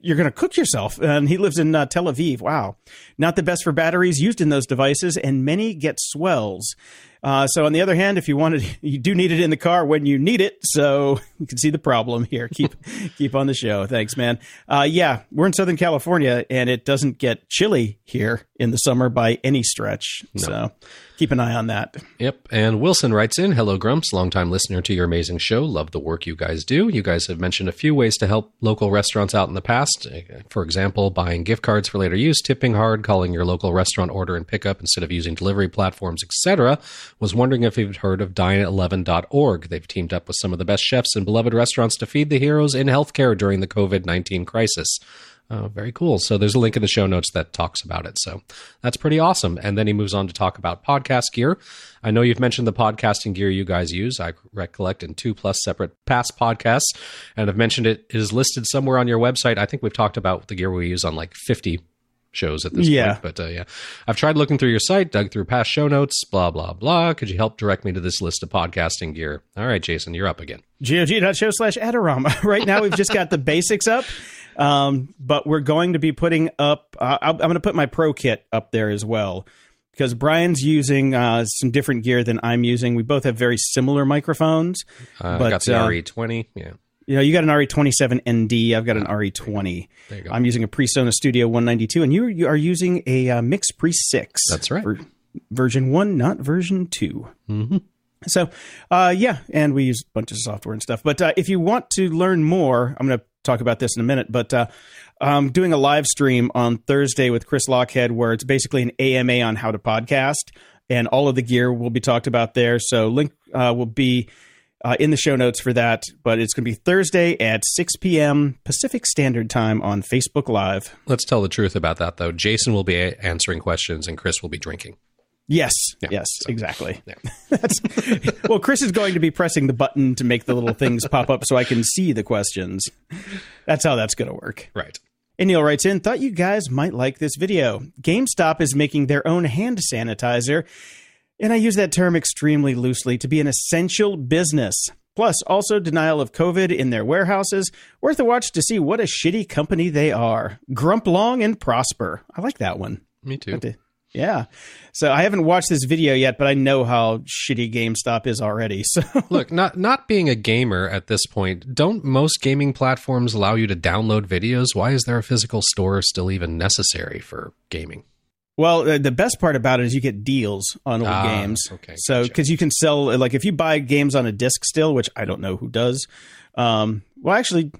You're going to cook yourself. And he lives in uh, Tel Aviv. Wow. Not the best for batteries used in those devices, and many get swells. Uh, so on the other hand, if you wanted, you do need it in the car when you need it. So you can see the problem here. Keep keep on the show. Thanks, man. Uh, yeah, we're in Southern California, and it doesn't get chilly here in the summer by any stretch. No. So keep an eye on that. Yep. And Wilson writes in Hello, Grumps, longtime listener to your amazing show. Love the work you guys do. You guys have mentioned a few ways to help local restaurants out in the past. Eh, for example, buying gift cards for later use, tipping hard, calling your local restaurant order and pickup instead of using delivery platforms, etc. Was wondering if you've heard of dine11.org. They've teamed up with some of the best chefs and beloved restaurants to feed the heroes in healthcare during the COVID 19 crisis. Oh, very cool. So there's a link in the show notes that talks about it. So that's pretty awesome. And then he moves on to talk about podcast gear. I know you've mentioned the podcasting gear you guys use. I recollect in two plus separate past podcasts, and I've mentioned it is listed somewhere on your website. I think we've talked about the gear we use on like 50 shows at this yeah. point. But uh, yeah, I've tried looking through your site, dug through past show notes, blah, blah, blah. Could you help direct me to this list of podcasting gear? All right, Jason, you're up again. GOG.show slash Adorama. right now, we've just got the basics up. Um, but we're going to be putting up, uh, I'm going to put my pro kit up there as well because Brian's using uh, some different gear than I'm using. We both have very similar microphones. Uh, but, I got the uh, RE20. Yeah. You know, you got an RE27 ND. I've got an RE20. There you go. I'm using a PreSonus Studio 192, and you, you are using a uh, Mix Pre 6. That's right. version 1, not version 2. Mm-hmm. So, uh, yeah, and we use a bunch of software and stuff. But uh, if you want to learn more, I'm going to talk about this in a minute, but uh, I'm doing a live stream on Thursday with Chris Lochhead where it's basically an AMA on how to podcast, and all of the gear will be talked about there. So, link uh, will be uh, in the show notes for that. But it's going to be Thursday at 6 p.m. Pacific Standard Time on Facebook Live. Let's tell the truth about that, though. Jason will be answering questions and Chris will be drinking. Yes, yeah, yes, so, exactly. Yeah. well, Chris is going to be pressing the button to make the little things pop up so I can see the questions. That's how that's going to work. Right. And Neil writes in, thought you guys might like this video. GameStop is making their own hand sanitizer and I use that term extremely loosely to be an essential business. Plus, also denial of COVID in their warehouses. Worth a watch to see what a shitty company they are. Grump long and prosper. I like that one. Me too. Yeah. So I haven't watched this video yet, but I know how shitty GameStop is already. So look, not not being a gamer at this point, don't most gaming platforms allow you to download videos? Why is there a physical store still even necessary for gaming? Well, uh, the best part about it is you get deals on old ah, games. Okay. So because you can sell like if you buy games on a disc still, which I don't know who does. Um, well, actually,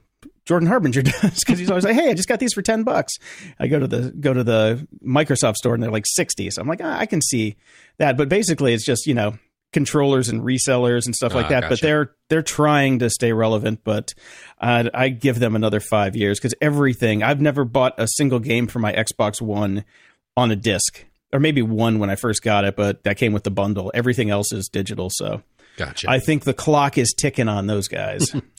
Jordan Harbinger does because he's always like, "Hey, I just got these for ten bucks." I go to the go to the Microsoft store and they're like sixty. So I'm like, ah, I can see that. But basically, it's just you know controllers and resellers and stuff like ah, that. Gotcha. But they're they're trying to stay relevant. But uh, I give them another five years because everything I've never bought a single game for my Xbox One on a disc, or maybe one when I first got it, but that came with the bundle. Everything else is digital, so gotcha. I think the clock is ticking on those guys.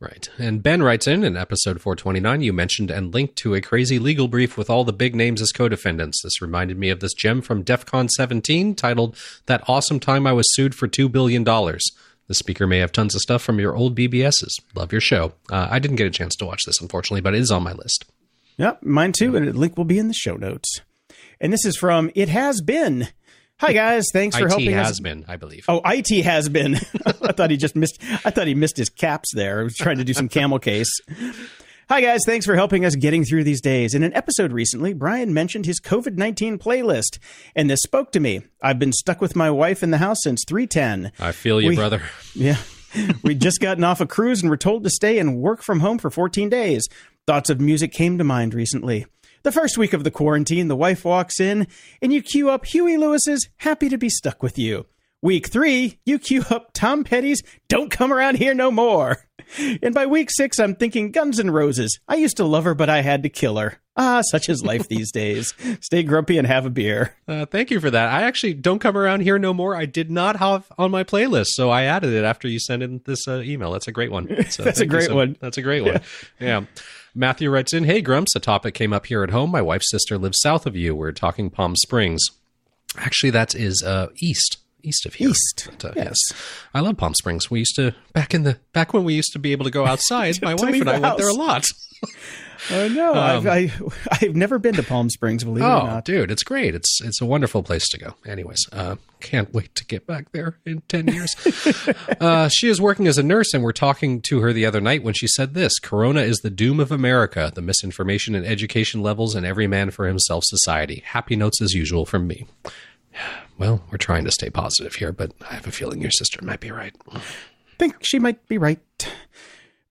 Right. And Ben writes in in episode 429, you mentioned and linked to a crazy legal brief with all the big names as co defendants. This reminded me of this gem from DEF CON 17 titled That Awesome Time I Was Sued for $2 Billion. The speaker may have tons of stuff from your old BBSs. Love your show. Uh, I didn't get a chance to watch this, unfortunately, but it is on my list. Yep, mine too. And the link will be in the show notes. And this is from It Has Been. Hi guys, thanks for IT helping has us. been, I believe. Oh, IT has been. I thought he just missed. I thought he missed his caps there. I was trying to do some camel case. Hi guys, thanks for helping us getting through these days. In an episode recently, Brian mentioned his COVID 19 playlist, and this spoke to me. I've been stuck with my wife in the house since 310. I feel you, we, brother. Yeah. We'd just gotten off a cruise and were told to stay and work from home for 14 days. Thoughts of music came to mind recently. The first week of the quarantine, the wife walks in and you cue up Huey Lewis's Happy to Be Stuck with You. Week three, you cue up Tom Petty's Don't Come Around Here No More. And by week six, I'm thinking Guns N' Roses. I used to love her, but I had to kill her. Ah, such is life these days. Stay grumpy and have a beer. Uh, thank you for that. I actually don't come around here no more. I did not have on my playlist, so I added it after you sent in this uh, email. That's a great one. So That's a great so, one. That's a great one. yeah. yeah. Matthew writes in, Hey Grumps, a topic came up here at home. My wife's sister lives south of you. We're talking Palm Springs. Actually, that is uh, east. East of here. East. But, uh, yes. yes. I love Palm Springs. We used to back in the back when we used to be able to go outside, my wife and I went there a lot. Oh no, um, I've I, have i have never been to Palm Springs. Believe oh, it or oh, not, dude, it's great. It's it's a wonderful place to go. Anyways, uh, can't wait to get back there in ten years. uh, she is working as a nurse, and we're talking to her the other night when she said this: "Corona is the doom of America. The misinformation and education levels, and every man for himself society." Happy notes as usual from me. Well, we're trying to stay positive here, but I have a feeling your sister might be right. Think she might be right.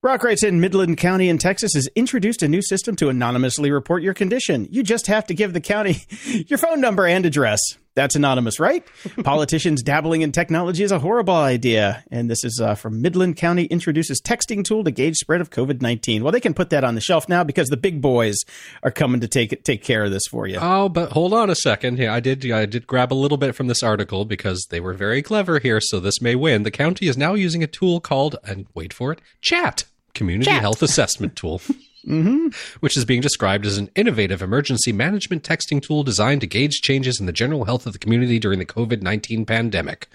Brock writes in Midland County in Texas has introduced a new system to anonymously report your condition. You just have to give the county your phone number and address. That's anonymous, right? Politicians dabbling in technology is a horrible idea. And this is uh, from Midland County introduces texting tool to gauge spread of COVID 19. Well, they can put that on the shelf now because the big boys are coming to take take care of this for you. Oh, but hold on a second. Yeah, I did I did grab a little bit from this article because they were very clever here, so this may win. The county is now using a tool called, and wait for it, Chat, Community Chat. Health Assessment Tool. mm-hmm. which is being described as an innovative emergency management texting tool designed to gauge changes in the general health of the community during the COVID 19 pandemic.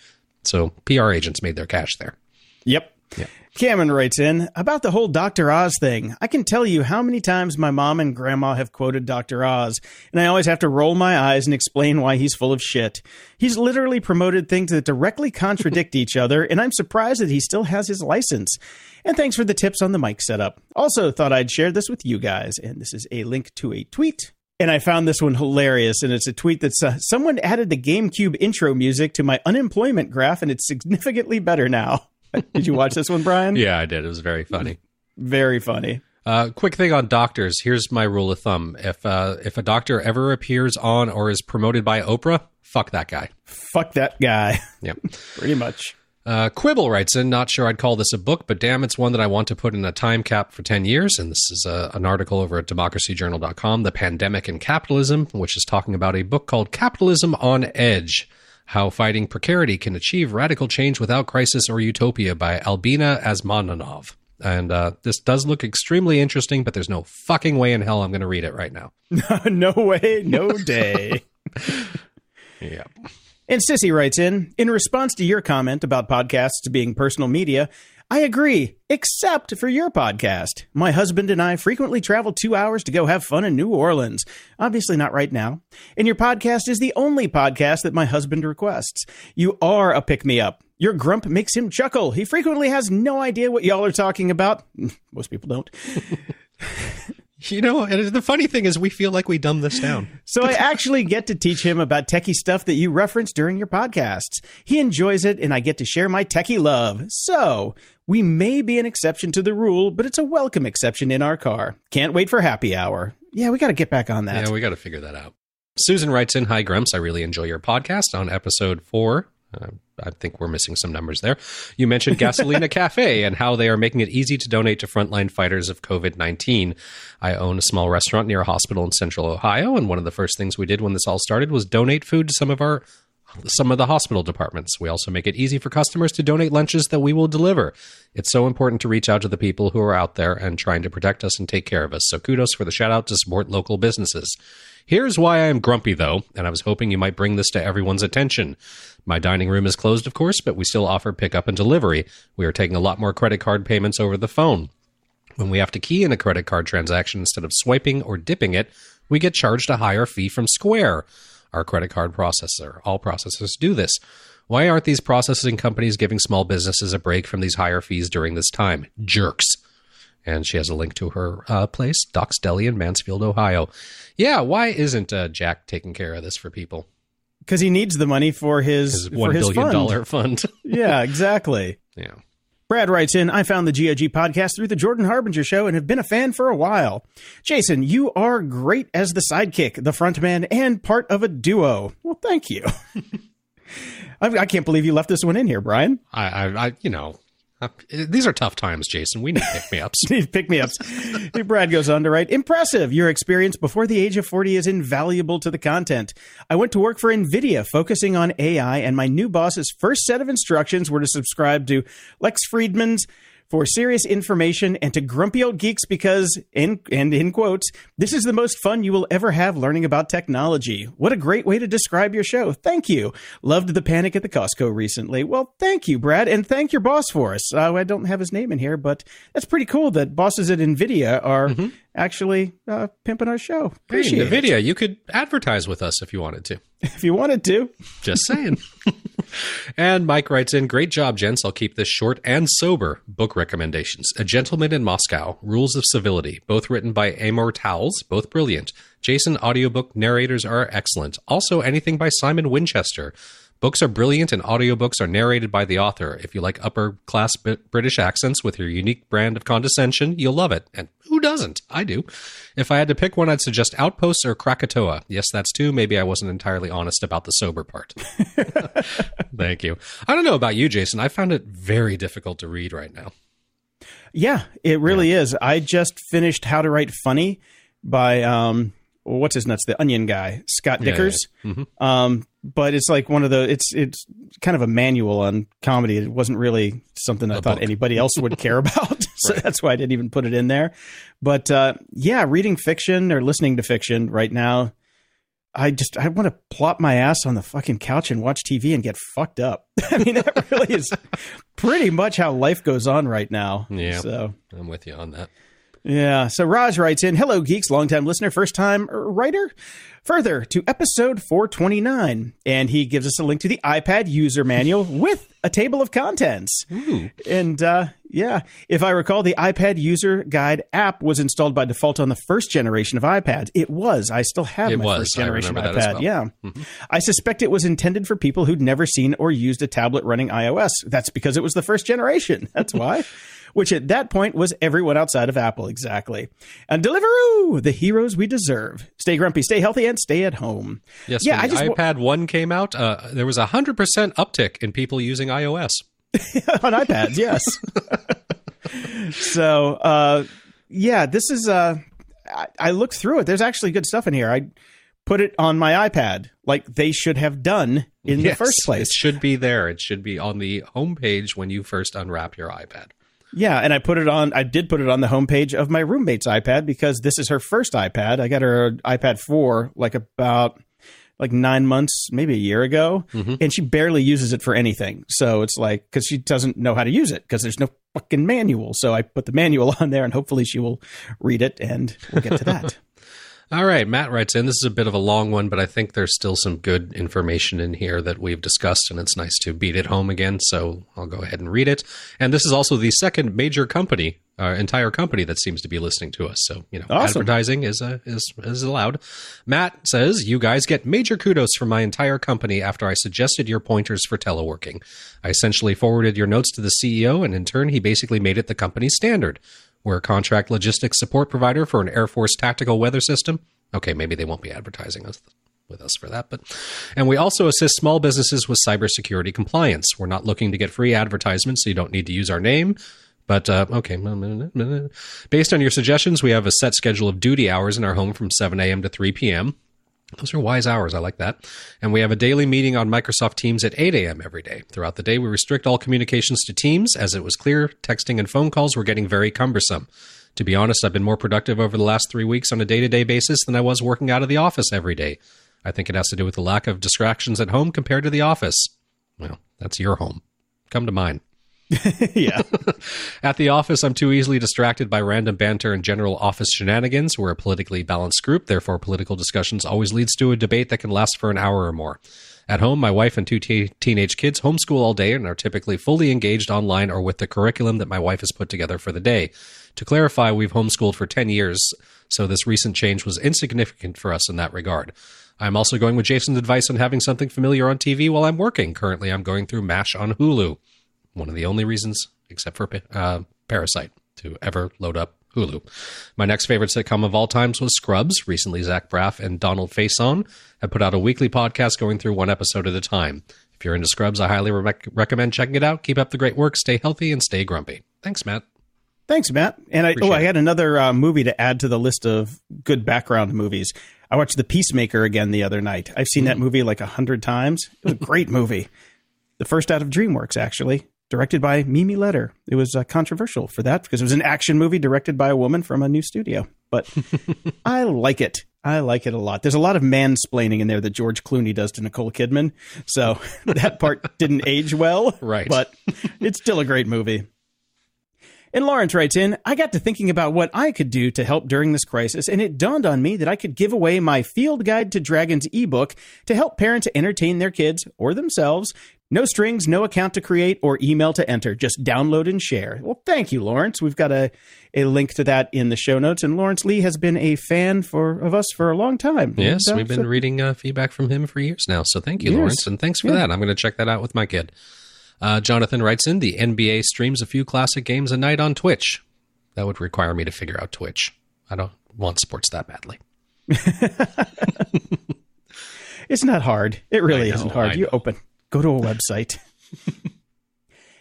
So PR agents made their cash there. Yep. Yeah. Cameron writes in about the whole Dr. Oz thing. I can tell you how many times my mom and grandma have quoted Dr. Oz, and I always have to roll my eyes and explain why he's full of shit. He's literally promoted things that directly contradict each other, and I'm surprised that he still has his license. And thanks for the tips on the mic setup. Also, thought I'd share this with you guys, and this is a link to a tweet and I found this one hilarious. And it's a tweet that someone added the GameCube intro music to my unemployment graph, and it's significantly better now. did you watch this one, Brian? Yeah, I did. It was very funny. Very funny. Uh, quick thing on doctors. Here's my rule of thumb: if uh, if a doctor ever appears on or is promoted by Oprah, fuck that guy. Fuck that guy. Yep, pretty much. Uh, Quibble writes in, not sure I'd call this a book, but damn, it's one that I want to put in a time cap for 10 years. And this is a, uh, an article over at democracyjournal.com, The Pandemic and Capitalism, which is talking about a book called Capitalism on Edge How Fighting Precarity Can Achieve Radical Change Without Crisis or Utopia by Albena Azmanova. And uh, this does look extremely interesting, but there's no fucking way in hell I'm going to read it right now. no way, no day. yeah. And Sissy writes in In response to your comment about podcasts being personal media, I agree, except for your podcast. My husband and I frequently travel two hours to go have fun in New Orleans. Obviously, not right now. And your podcast is the only podcast that my husband requests. You are a pick me up. Your grump makes him chuckle. He frequently has no idea what y'all are talking about. Most people don't. You know, and the funny thing is, we feel like we dumb this down. so I actually get to teach him about techie stuff that you reference during your podcasts. He enjoys it, and I get to share my techie love. So we may be an exception to the rule, but it's a welcome exception in our car. Can't wait for happy hour. Yeah, we got to get back on that. Yeah, we got to figure that out. Susan writes in, Hi, Grumps. I really enjoy your podcast on episode four. Uh, I think we're missing some numbers there. You mentioned Gasolina Cafe and how they are making it easy to donate to frontline fighters of COVID 19. I own a small restaurant near a hospital in central Ohio, and one of the first things we did when this all started was donate food to some of our some of the hospital departments. We also make it easy for customers to donate lunches that we will deliver. It's so important to reach out to the people who are out there and trying to protect us and take care of us. So kudos for the shout out to support local businesses. Here's why I am grumpy though, and I was hoping you might bring this to everyone's attention. My dining room is closed, of course, but we still offer pickup and delivery. We are taking a lot more credit card payments over the phone. When we have to key in a credit card transaction instead of swiping or dipping it, we get charged a higher fee from Square, our credit card processor. All processors do this. Why aren't these processing companies giving small businesses a break from these higher fees during this time? Jerks. And she has a link to her uh, place, Doc's Deli in Mansfield, Ohio. Yeah, why isn't uh, Jack taking care of this for people? because he needs the money for his, his one for his billion fund. dollar fund. yeah, exactly. Yeah. Brad writes in, I found the GOG podcast through the Jordan Harbinger show and have been a fan for a while. Jason, you are great as the sidekick, the frontman, and part of a duo. Well, thank you. I, I, can't believe you left this one in here, Brian. I, I, I you know, these are tough times, Jason. We need pick me ups. need pick me ups. Brad goes on to write Impressive. Your experience before the age of 40 is invaluable to the content. I went to work for NVIDIA focusing on AI, and my new boss's first set of instructions were to subscribe to Lex Fridman's for serious information and to grumpy old geeks because, in, and in quotes, this is the most fun you will ever have learning about technology. What a great way to describe your show. Thank you. Loved the panic at the Costco recently. Well, thank you, Brad, and thank your boss for us. Uh, I don't have his name in here, but that's pretty cool that bosses at NVIDIA are mm-hmm. actually uh, pimping our show. Appreciate hey, NVIDIA, it. you could advertise with us if you wanted to. If you wanted to. Just saying. and Mike writes in Great job, gents. I'll keep this short and sober. Book recommendations A Gentleman in Moscow, Rules of Civility, both written by Amor Towles, both brilliant. Jason audiobook narrators are excellent. Also, anything by Simon Winchester. Books are brilliant and audiobooks are narrated by the author. If you like upper class British accents with your unique brand of condescension, you'll love it. And doesn't? I do. If I had to pick one, I'd suggest Outposts or Krakatoa. Yes, that's two. Maybe I wasn't entirely honest about the sober part. Thank you. I don't know about you, Jason. I found it very difficult to read right now. Yeah, it really yeah. is. I just finished How to Write Funny by um, what's his nuts, the Onion guy, Scott Dikkers. Yeah, yeah. Mm-hmm. Um, but it's like one of the it's it's kind of a manual on comedy. It wasn't really something I thought book. anybody else would care about, so right. that's why I didn't even put it in there. But uh, yeah, reading fiction or listening to fiction right now, I just I want to plop my ass on the fucking couch and watch TV and get fucked up. I mean, that really is pretty much how life goes on right now. Yeah, so I'm with you on that. Yeah. So Raj writes in, "Hello, geeks, longtime listener, first time writer." Further to episode 429, and he gives us a link to the iPad user manual with a table of contents. Ooh. And uh, yeah, if I recall, the iPad user guide app was installed by default on the first generation of iPads. It was. I still have it my was. first generation iPad. Well. Yeah. Mm-hmm. I suspect it was intended for people who'd never seen or used a tablet running iOS. That's because it was the first generation. That's why. which at that point was everyone outside of Apple, exactly. And Deliveroo, the heroes we deserve. Stay grumpy, stay healthy, and stay at home. Yes, yeah, when the iPad w- 1 came out, uh, there was a 100% uptick in people using iOS. On iPads, yes. so, uh, yeah, this is, uh, I, I looked through it. There's actually good stuff in here. I put it on my iPad like they should have done in yes, the first place. It should be there. It should be on the homepage when you first unwrap your iPad. Yeah, and I put it on. I did put it on the homepage of my roommate's iPad because this is her first iPad. I got her iPad four like about like nine months, maybe a year ago, mm-hmm. and she barely uses it for anything. So it's like because she doesn't know how to use it because there's no fucking manual. So I put the manual on there, and hopefully she will read it, and we'll get to that. All right, Matt writes in. This is a bit of a long one, but I think there's still some good information in here that we've discussed, and it's nice to beat it home again. So I'll go ahead and read it. And this is also the second major company, uh, entire company that seems to be listening to us. So you know, awesome. advertising is uh, is is allowed. Matt says, "You guys get major kudos from my entire company after I suggested your pointers for teleworking. I essentially forwarded your notes to the CEO, and in turn, he basically made it the company standard." We're a contract logistics support provider for an Air Force tactical weather system. Okay, maybe they won't be advertising us with us for that, but and we also assist small businesses with cybersecurity compliance. We're not looking to get free advertisements, so you don't need to use our name. But uh, okay, based on your suggestions, we have a set schedule of duty hours in our home from 7 a.m. to 3 p.m. Those are wise hours. I like that. And we have a daily meeting on Microsoft Teams at 8 a.m. every day. Throughout the day, we restrict all communications to Teams as it was clear texting and phone calls were getting very cumbersome. To be honest, I've been more productive over the last three weeks on a day to day basis than I was working out of the office every day. I think it has to do with the lack of distractions at home compared to the office. Well, that's your home. Come to mine. yeah. At the office, I'm too easily distracted by random banter and general office shenanigans. We're a politically balanced group, therefore, political discussions always leads to a debate that can last for an hour or more. At home, my wife and two teenage kids homeschool all day and are typically fully engaged online or with the curriculum that my wife has put together for the day. To clarify, we've homeschooled for 10 years, so this recent change was insignificant for us in that regard. I'm also going with Jason's advice on having something familiar on TV while I'm working. Currently, I'm going through MASH on Hulu one of the only reasons, except for uh, Parasite, to ever load up Hulu. My next favorite sitcom of all times was Scrubs. Recently, Zach Braff and Donald Faison have put out a weekly podcast going through one episode at a time. If you're into Scrubs, I highly re- recommend checking it out. Keep up the great work, stay healthy, and stay grumpy. Thanks, Matt. Thanks, Matt. And I, oh, I had another uh, movie to add to the list of good background movies. I watched The Peacemaker again the other night. I've seen mm. that movie like a hundred times. It was a great movie. The first out of DreamWorks, actually directed by Mimi Leder. It was uh, controversial for that because it was an action movie directed by a woman from a new studio. But I like it. I like it a lot. There's a lot of mansplaining in there that George Clooney does to Nicole Kidman. So that part didn't age well. Right. But it's still a great movie. And Lawrence writes in, I got to thinking about what I could do to help during this crisis, and it dawned on me that I could give away my Field Guide to Dragons ebook to help parents entertain their kids or themselves. No strings, no account to create or email to enter. Just download and share. Well, thank you, Lawrence. We've got a, a link to that in the show notes. And Lawrence Lee has been a fan for of us for a long time. Yes, and, uh, we've been so, reading uh, feedback from him for years now. So thank you, years. Lawrence, and thanks for yeah. that. I'm going to check that out with my kid. Uh, Jonathan writes in the NBA streams a few classic games a night on Twitch. That would require me to figure out Twitch. I don't want sports that badly. it's not hard. It really know, isn't hard. You open, go to a website.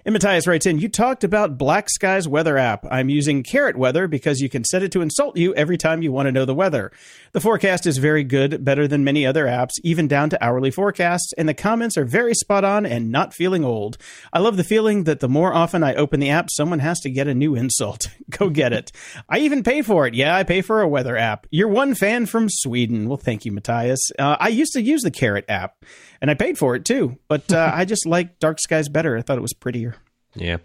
And Matthias writes in, You talked about Black Sky's weather app. I'm using Carrot Weather because you can set it to insult you every time you want to know the weather. The forecast is very good, better than many other apps, even down to hourly forecasts, and the comments are very spot on and not feeling old. I love the feeling that the more often I open the app, someone has to get a new insult. Go get it. I even pay for it. Yeah, I pay for a weather app. You're one fan from Sweden. Well, thank you, Matthias. Uh, I used to use the Carrot app and I paid for it too. But uh, I just like Dark Skies better. I thought it was prettier. Yeah.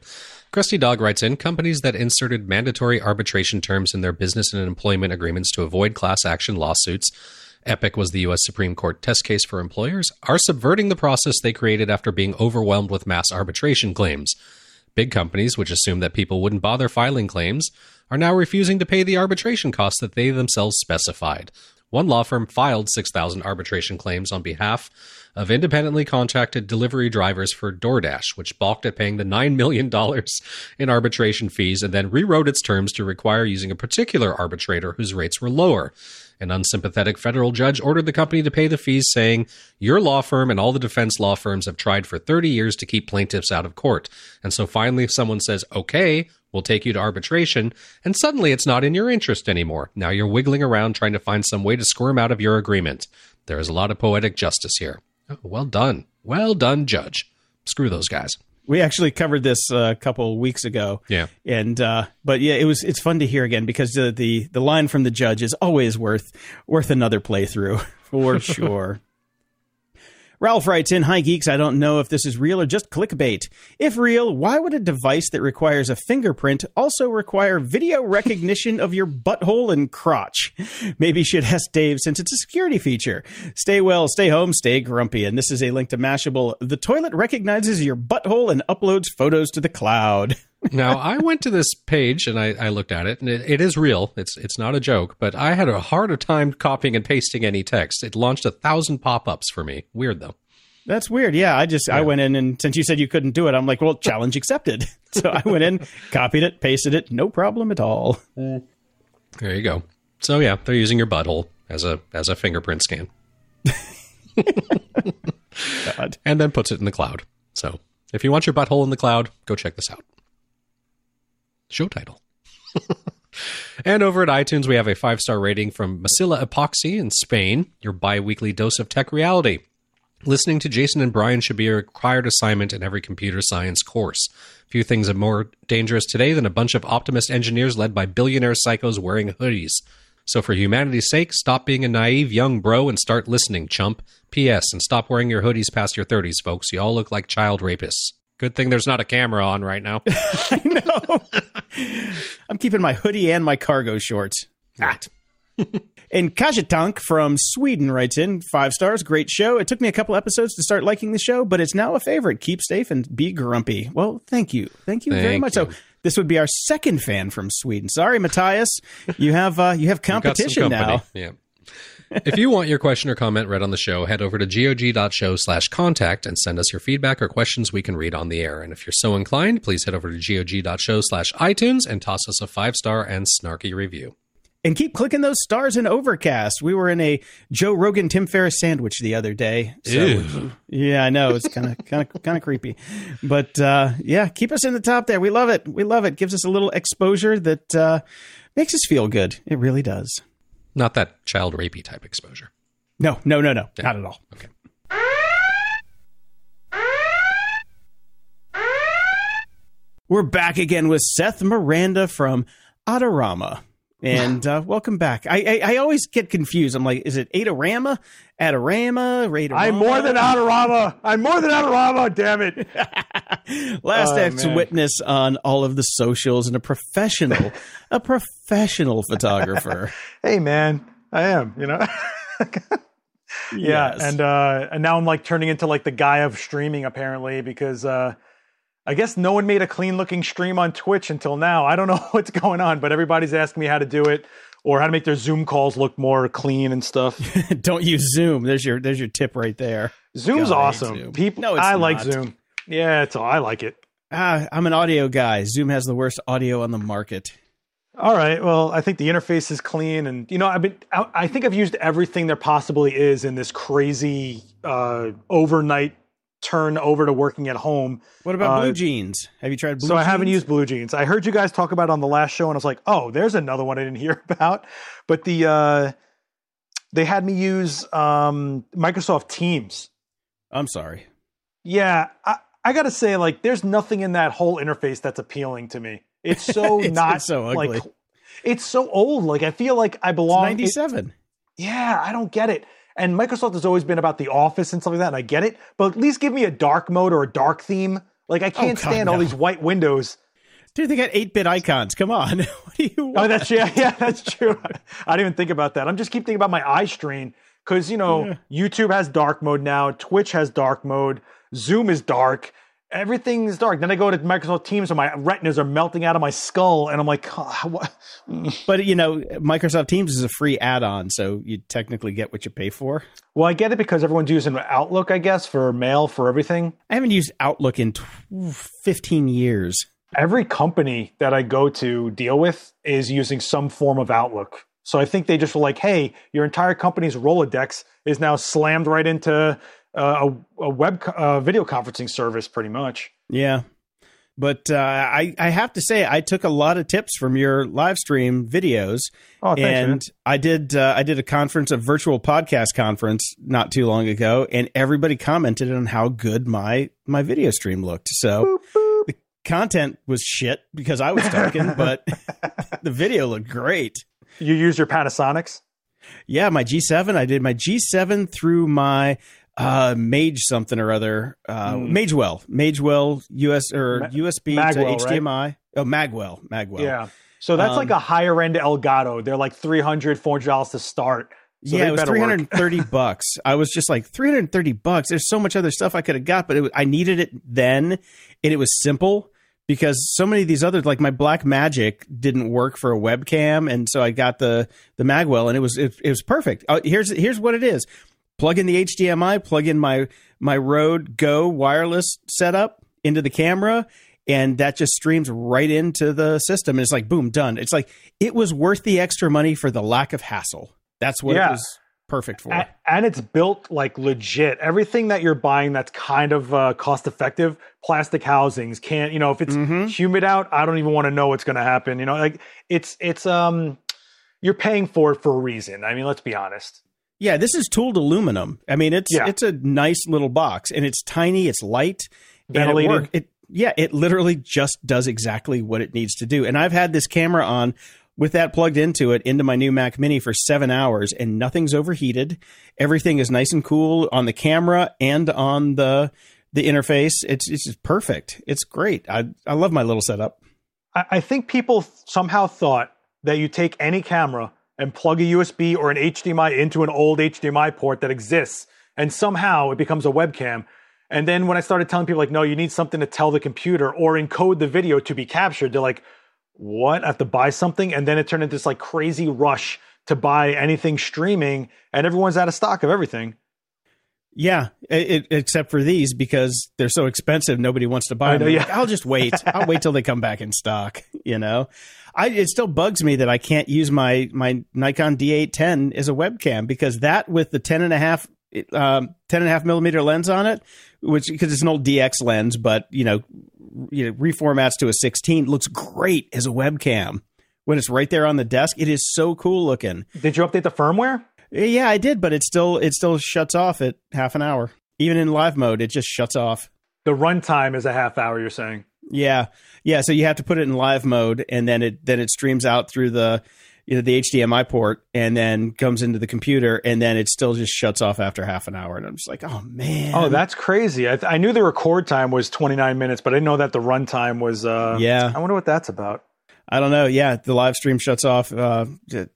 Krusty Dog writes in companies that inserted mandatory arbitration terms in their business and employment agreements to avoid class action lawsuits. Epic was the U.S. Supreme Court test case for employers, are subverting the process they created after being overwhelmed with mass arbitration claims. Big companies, which assumed that people wouldn't bother filing claims, are now refusing to pay the arbitration costs that they themselves specified. One law firm filed 6,000 arbitration claims on behalf of independently contracted delivery drivers for DoorDash, which balked at paying the $9 million in arbitration fees and then rewrote its terms to require using a particular arbitrator whose rates were lower. An unsympathetic federal judge ordered the company to pay the fees, saying, Your law firm and all the defense law firms have tried for 30 years to keep plaintiffs out of court. And so finally, someone says, Okay, we'll take you to arbitration, and suddenly it's not in your interest anymore. Now you're wiggling around trying to find some way to squirm out of your agreement. There is a lot of poetic justice here. Oh, well done. Well done, Judge. Screw those guys. We actually covered this uh, a couple weeks ago. Yeah. And uh, but yeah, it was it's fun to hear again because the the, the line from the judge is always worth worth another playthrough for sure. Ralph writes in, Hi geeks, I don't know if this is real or just clickbait. If real, why would a device that requires a fingerprint also require video recognition of your butthole and crotch? Maybe should ask Dave since it's a security feature. Stay well, stay home, stay grumpy. And this is a link to Mashable. The toilet recognizes your butthole and uploads photos to the cloud. now I went to this page and I, I looked at it, and it, it is real. It's it's not a joke, but I had a harder time copying and pasting any text. It launched a thousand pop-ups for me. Weird though. That's weird. Yeah, I just yeah. I went in and since you said you couldn't do it, I'm like, well, challenge accepted. so I went in, copied it, pasted it, no problem at all. There you go. So yeah, they're using your butthole as a as a fingerprint scan. and then puts it in the cloud. So if you want your butthole in the cloud, go check this out show title. and over at iTunes, we have a five star rating from Masilla Epoxy in Spain, your bi weekly dose of tech reality. Listening to Jason and Brian should be a required assignment in every computer science course. Few things are more dangerous today than a bunch of optimist engineers led by billionaire psychos wearing hoodies. So, for humanity's sake, stop being a naive young bro and start listening, chump. P.S. And stop wearing your hoodies past your 30s, folks. You all look like child rapists. Good thing there's not a camera on right now. I know. I'm keeping my hoodie and my cargo shorts. Ah. and Kajitank from Sweden writes in five stars, great show. It took me a couple episodes to start liking the show, but it's now a favorite. Keep safe and be grumpy. Well, thank you, thank you thank very much. You. So this would be our second fan from Sweden. Sorry, Matthias, you have uh, you have competition now. Yeah if you want your question or comment read on the show, head over to gog.show slash contact and send us your feedback or questions we can read on the air. And if you're so inclined, please head over to gog.show slash iTunes and toss us a five star and snarky review. And keep clicking those stars in Overcast. We were in a Joe Rogan Tim Ferriss sandwich the other day. So Ew. yeah, I know it's kind of kind of kind of creepy, but uh, yeah, keep us in the top there. We love it. We love it. Gives us a little exposure that uh, makes us feel good. It really does. Not that child rapey type exposure. No, no, no, no, yeah. not at all. Okay. We're back again with Seth Miranda from Adorama. And uh, welcome back. I, I, I always get confused. I'm like, is it Adorama, Adorama, Radorama? I'm more than Adorama. I'm more than Adorama. Damn it! Last oh, ex witness on all of the socials and a professional, a professional photographer. hey man, I am. You know. yeah, yes. and uh, and now I'm like turning into like the guy of streaming apparently because uh, I guess no one made a clean looking stream on Twitch until now. I don't know what's going on, but everybody's asking me how to do it or how to make their Zoom calls look more clean and stuff. don't use Zoom. There's your there's your tip right there. Zoom's God, awesome. Zoom. People, no, I not. like Zoom. Yeah, it's all, I like it. Ah, I'm an audio guy. Zoom has the worst audio on the market. All right. Well, I think the interface is clean, and you know, I've been. I think I've used everything there possibly is in this crazy uh, overnight turn over to working at home. What about uh, Blue Jeans? Have you tried Blue So Jeans? I haven't used Blue Jeans. I heard you guys talk about on the last show, and I was like, oh, there's another one I didn't hear about. But the uh, they had me use um, Microsoft Teams. I'm sorry. Yeah, I, I got to say, like, there's nothing in that whole interface that's appealing to me. It's so it's, not it's so ugly. like it's so old. Like I feel like I belong. Ninety seven. Yeah, I don't get it. And Microsoft has always been about the office and stuff like that, and I get it. But at least give me a dark mode or a dark theme. Like I oh, can't oh, God, stand no. all these white windows. Dude, they got eight bit icons. Come on. what do you oh, want? Oh, that's yeah, yeah, that's true. I didn't even think about that. I'm just keep thinking about my eye strain because you know yeah. YouTube has dark mode now, Twitch has dark mode, Zoom is dark everything is dark. Then I go to Microsoft Teams and my retinas are melting out of my skull, and I'm like, what? but you know, Microsoft Teams is a free add-on, so you technically get what you pay for. Well, I get it because everyone's using Outlook, I guess, for mail for everything. I haven't used Outlook in 15 years. Every company that I go to deal with is using some form of Outlook. So I think they just were like, "Hey, your entire company's Rolodex is now slammed right into a, a web uh, video conferencing service, pretty much. Yeah, but uh, I I have to say I took a lot of tips from your live stream videos. Oh, thanks, and man. I did uh, I did a conference, a virtual podcast conference, not too long ago, and everybody commented on how good my my video stream looked. So. Boop, boop. The content was shit because I was talking, but the video looked great. You use your Panasonics? Yeah, my G7. I did my G7 through my uh mage something or other uh mm. magewell magewell us or Ma- usb magwell, to hdmi right? oh magwell magwell yeah so that's um, like a higher end elgato they're like 300 400 dollars to start so yeah, it was 330 bucks. I was just like 330 bucks. There's so much other stuff I could have got, but it, I needed it then, and it was simple because so many of these other like my black magic didn't work for a webcam, and so I got the the Magwell, and it was it, it was perfect. Uh, here's here's what it is plug in the HDMI, plug in my my Rode Go wireless setup into the camera, and that just streams right into the system. And it's like boom, done. It's like it was worth the extra money for the lack of hassle. That's what yeah. it was perfect for. And, and, it's built like legit. Everything that you're buying that's kind of uh, cost effective, plastic housings can't. You know, if it's mm-hmm. humid out, I don't even want to know what's going to happen. You know, like it's it's um. You're paying for it for a reason. I mean, let's be honest. Yeah, this is tooled aluminum. I mean, it's yeah. it's a nice little box, and it's tiny, it's light. And it, it yeah, it literally just does exactly what it needs to do. And I've had this camera on with that plugged into it into my new Mac Mini for seven hours, and nothing's overheated. Everything is nice and cool on the camera and on the the interface. It's it's just perfect. It's great. I I love my little setup. I, I think people somehow thought that you take any camera and plug a USB or an HDMI into an old HDMI port that exists, and somehow it becomes a webcam. And then when I started telling people, like, no, you need something to tell the computer or encode the video to be captured, they're like, what? I have to buy something? And then it turned into this like crazy rush to buy anything streaming, and everyone's out of stock of everything. Yeah, it, except for these because they're so expensive, nobody wants to buy them. yeah. I'll just wait. I'll wait till they come back in stock. You know, I it still bugs me that I can't use my my Nikon D810 as a webcam because that with the 10 and a half um, 10 and a half millimeter lens on it, which because it's an old DX lens, but you know, you know, reformats to a 16 looks great as a webcam when it's right there on the desk. It is so cool looking. Did you update the firmware? Yeah, I did, but it still it still shuts off at half an hour. Even in live mode, it just shuts off. The runtime is a half hour. You're saying? Yeah, yeah. So you have to put it in live mode, and then it then it streams out through the you know the HDMI port and then comes into the computer and then it still just shuts off after half an hour and I'm just like oh man oh that's crazy I, th- I knew the record time was 29 minutes but I didn't know that the run time was uh yeah I wonder what that's about I don't know. Yeah the live stream shuts off. Uh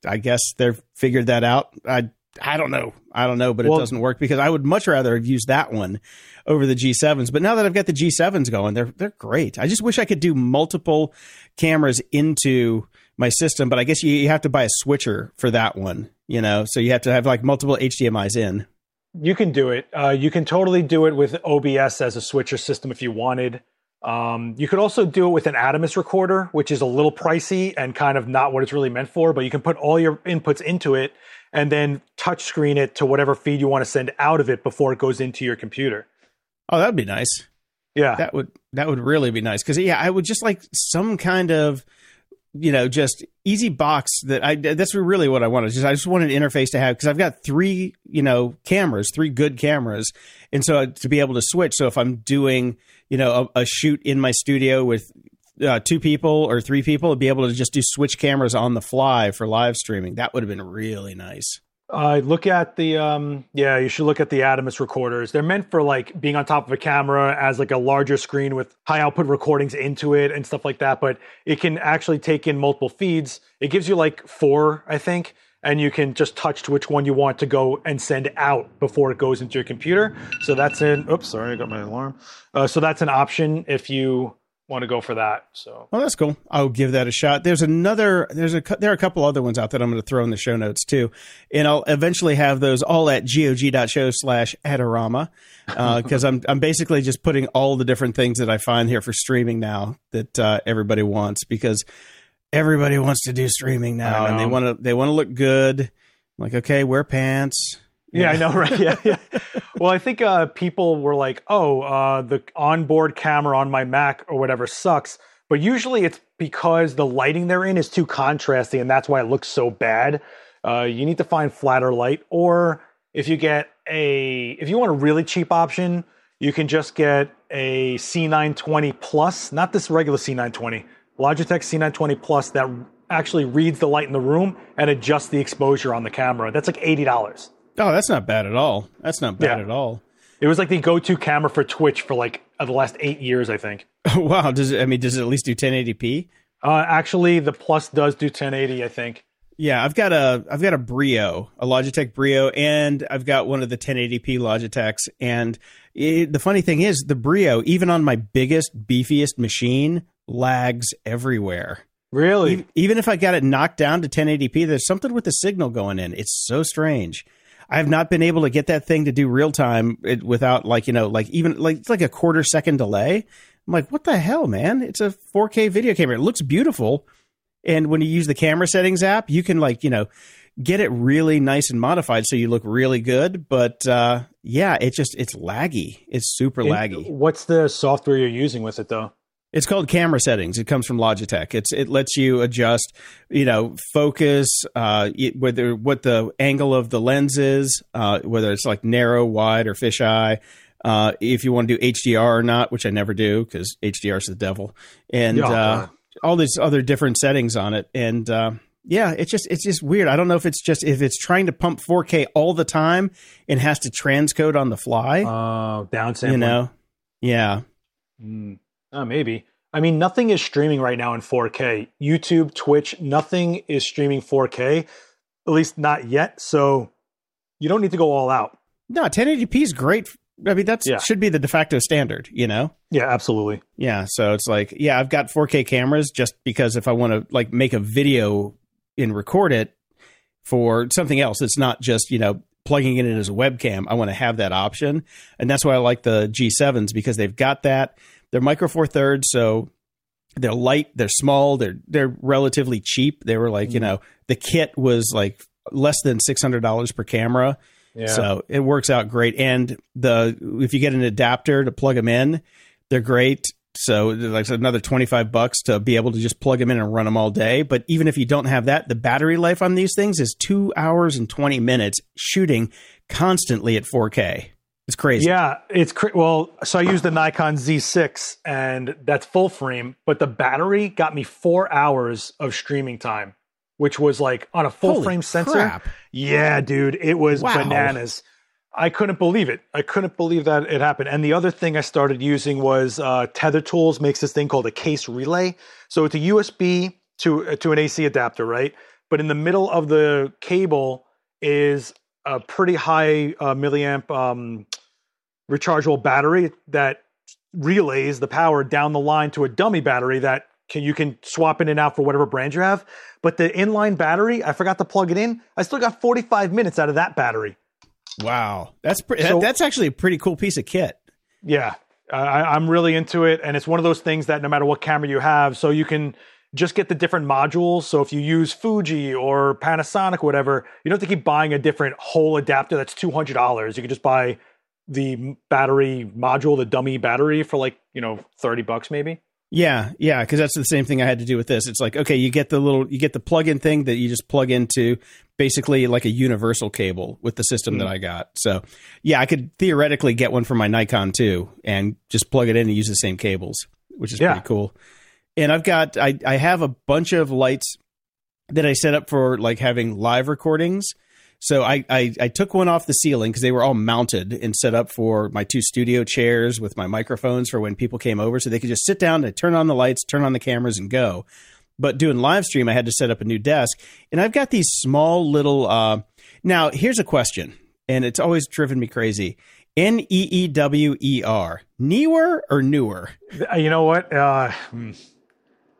I guess they've figured that out. I I don't know. I don't know but well, it doesn't work because I would much rather have used that one over the G7s but now that I've got the G7s going they're they're great. I just wish I could do multiple cameras into my system, but I guess you, you have to buy a switcher for that one, you know, so you have to have like multiple HDMI's in. You can do it. Uh, you can totally do it with OBS as a switcher system if you wanted. Um, you could also do it with an Atomos recorder, which is a little pricey and kind of not what it's really meant for, but you can put all your inputs into it and then touch screen it to whatever feed you want to send out of it before it goes into your computer. Oh, that'd be nice. Yeah. That would that would really be nice cuz yeah, I would just like some kind of you know, just easy box that I, that's really what I wanted. Just, I just wanted an interface to have because I've got three, you know, cameras, three good cameras. And so to be able to switch. So if I'm doing, you know, a, a shoot in my studio with uh, two people or three people, be able to just do switch cameras on the fly for live streaming. That would have been really nice. Uh, look at the um, yeah, you should look at the Atomos recorders. They're meant for like being on top of a camera as like a larger screen with high output recordings into it and stuff like that. But it can actually take in multiple feeds. It gives you like four, I think, and you can just touch to which one you want to go and send out before it goes into your computer. So that's an oops, sorry, I got my alarm. Uh, so that's an option if you want to go for that. So, oh, that's cool. I'll give that a shot. There's another. There's a. There are a couple other ones out that I'm going to throw in the show notes too, and I'll eventually have those all at gog.show slash Adorama because uh, I'm I'm basically just putting all the different things that I find here for streaming now that uh, everybody wants because everybody wants to do streaming now and they want to they want to look good. I'm like, okay, wear pants yeah, I know, right? Yeah, yeah. well, I think uh, people were like, "Oh, uh, the onboard camera on my Mac or whatever sucks," but usually it's because the lighting they're in is too contrasty, and that's why it looks so bad. Uh, you need to find flatter light, or if you get a, if you want a really cheap option, you can just get a C920 Plus, not this regular C920, Logitech C920 Plus that actually reads the light in the room and adjusts the exposure on the camera. That's like eighty dollars. Oh, that's not bad at all. That's not bad yeah. at all. It was like the go-to camera for Twitch for like uh, the last eight years, I think. wow. Does it? I mean, does it at least do 1080p? Uh, actually, the Plus does do 1080. I think. Yeah, I've got a I've got a Brio, a Logitech Brio, and I've got one of the 1080p Logitechs. And it, the funny thing is, the Brio, even on my biggest, beefiest machine, lags everywhere. Really? Even if I got it knocked down to 1080p, there's something with the signal going in. It's so strange. I have not been able to get that thing to do real time without like you know like even like it's like a quarter second delay. I'm like, what the hell, man? It's a 4K video camera. It looks beautiful, and when you use the camera settings app, you can like you know get it really nice and modified so you look really good. But uh, yeah, it just it's laggy. It's super laggy. What's the software you're using with it though? It's called camera settings. It comes from Logitech. It's it lets you adjust, you know, focus, uh, whether what the angle of the lens is, uh, whether it's like narrow, wide, or fisheye. Uh, if you want to do HDR or not, which I never do because HDR is the devil, and yeah, uh, all these other different settings on it. And uh, yeah, it's just it's just weird. I don't know if it's just if it's trying to pump 4K all the time and has to transcode on the fly. Oh, downsampling. You know, yeah. Mm. Oh, maybe. I mean, nothing is streaming right now in 4K. YouTube, Twitch, nothing is streaming 4K, at least not yet. So you don't need to go all out. No, 1080p is great. I mean, that yeah. should be the de facto standard, you know? Yeah, absolutely. Yeah. So it's like, yeah, I've got 4K cameras just because if I want to like make a video and record it for something else, it's not just, you know, plugging it in as a webcam. I want to have that option. And that's why I like the G7s because they've got that they're micro four thirds, so they're light, they're small, they're they're relatively cheap. They were like, mm. you know, the kit was like less than six hundred dollars per camera. Yeah. So it works out great. And the if you get an adapter to plug them in, they're great. So like another 25 bucks to be able to just plug them in and run them all day. But even if you don't have that, the battery life on these things is two hours and 20 minutes shooting constantly at 4K. It's crazy. Yeah, it's cra- well. So I used the Nikon Z6, and that's full frame, but the battery got me four hours of streaming time which was like on a full Holy frame sensor. crap. Yeah, dude, it was Wow. bananas. I couldn't believe it. I couldn't believe that it happened. And the other thing I started using was uh, Tether Tools makes this thing called a case relay. So it's a USB to uh, to an AC adapter, right? But in the middle of the cable is a pretty high uh, milliamp um, rechargeable battery that relays the power down the line to a dummy battery that can, you can swap in and out for whatever brand you have. But the inline battery, I forgot to plug it in. I still got 45 minutes out of that battery. Wow, that's pre- So- that, that's actually a pretty cool piece of kit. Yeah, I, I'm really into it, and it's one of those things that no matter what camera you have, so you can just get the different modules. So if you use Fuji or Panasonic, or whatever, you don't have to keep buying a different whole adapter that's two hundred dollars. You can just buy the battery module, the dummy battery, for like you know thirty bucks maybe. Yeah, yeah, because that's the same thing I had to do with this. It's like okay, you get the little, you get the plug-in thing that you just plug into, basically like a universal cable with the system that hmm. I got. So yeah, I could theoretically get one for my Nikon too, and just plug it in and use the same cables, which is Yeah. pretty cool. And I've got, I, I have a bunch of lights that I set up for like having live recordings. So I, I, I took one off the ceiling because they were all mounted and set up for my two studio chairs with my microphones for when people came over, so they could just sit down and turn on the lights, turn on the cameras, and go. But doing live stream, I had to set up a new desk, and I've got these small little. Uh, now, here's a question, and it's always driven me crazy. N e e w e r, newer or newer? Uh, You know what? Uh, hmm.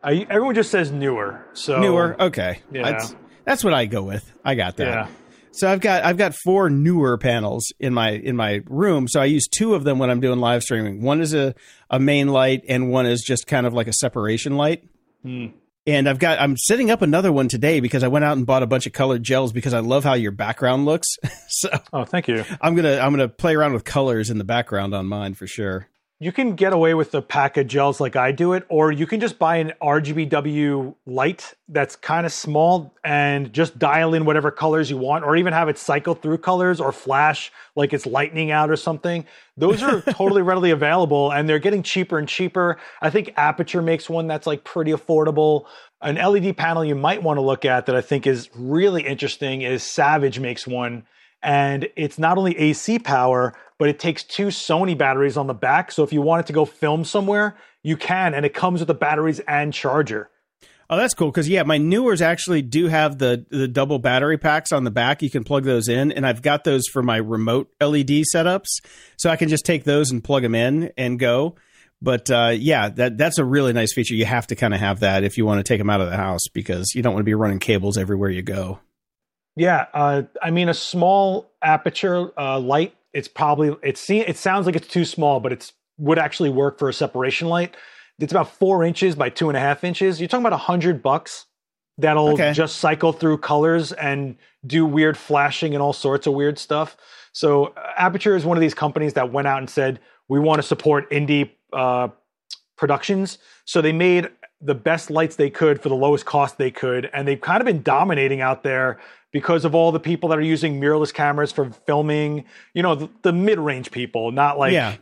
I, everyone just says newer. So Newer. Okay, Yeah. that's that's what I go with. I got that. Yeah. So I've got I've got four Neewer panels in my in my room. So I use two of them when I'm doing live streaming. One is a, a main light and one is just kind of like a separation light. Hmm. And I've got I'm setting up another one today because I went out and bought a bunch of colored gels because I love how your background looks. so Oh, thank you. I'm gonna I'm gonna play around with colors in the background on mine for sure. You can get away with the pack of gels like I do it, or you can just buy an RGBW light that's kind of small and just dial in whatever colors you want, or even have it cycle through colors or flash like it's lightning out or something. Those are totally readily available and they're getting cheaper and cheaper. I think Aputure makes one that's like pretty affordable. An LED panel you might want to look at that I think is really interesting is Savage makes one and it's not only AC power, but it takes two Sony batteries on the back. So if you wanted to go film somewhere, you can, and it comes with the batteries and charger. Oh, that's cool because yeah, my Neewers actually do have the the double battery packs on the back. You can plug those in, and I've got those for my remote LED setups, so I can just take those and plug them in and go. But uh, yeah, that that's a really nice feature. You have to kind of have that if you want to take them out of the house because you don't want to be running cables everywhere you go. Yeah, uh, I mean a small Aputure uh, light. It's probably it's it sounds like it's too small, but it's would actually work for a separation light. It's about four inches by two and a half inches. You're talking about a hundred bucks. That'll Okay. just cycle through colors and do weird flashing and all sorts of weird stuff. So uh, Aputure is one of these companies that went out and said we want to support indie uh, productions. So they made the best lights they could for the lowest cost they could, and they've kind of been dominating out there because of all the people that are using mirrorless cameras for filming. You know, the, the mid-range people, not like yeah,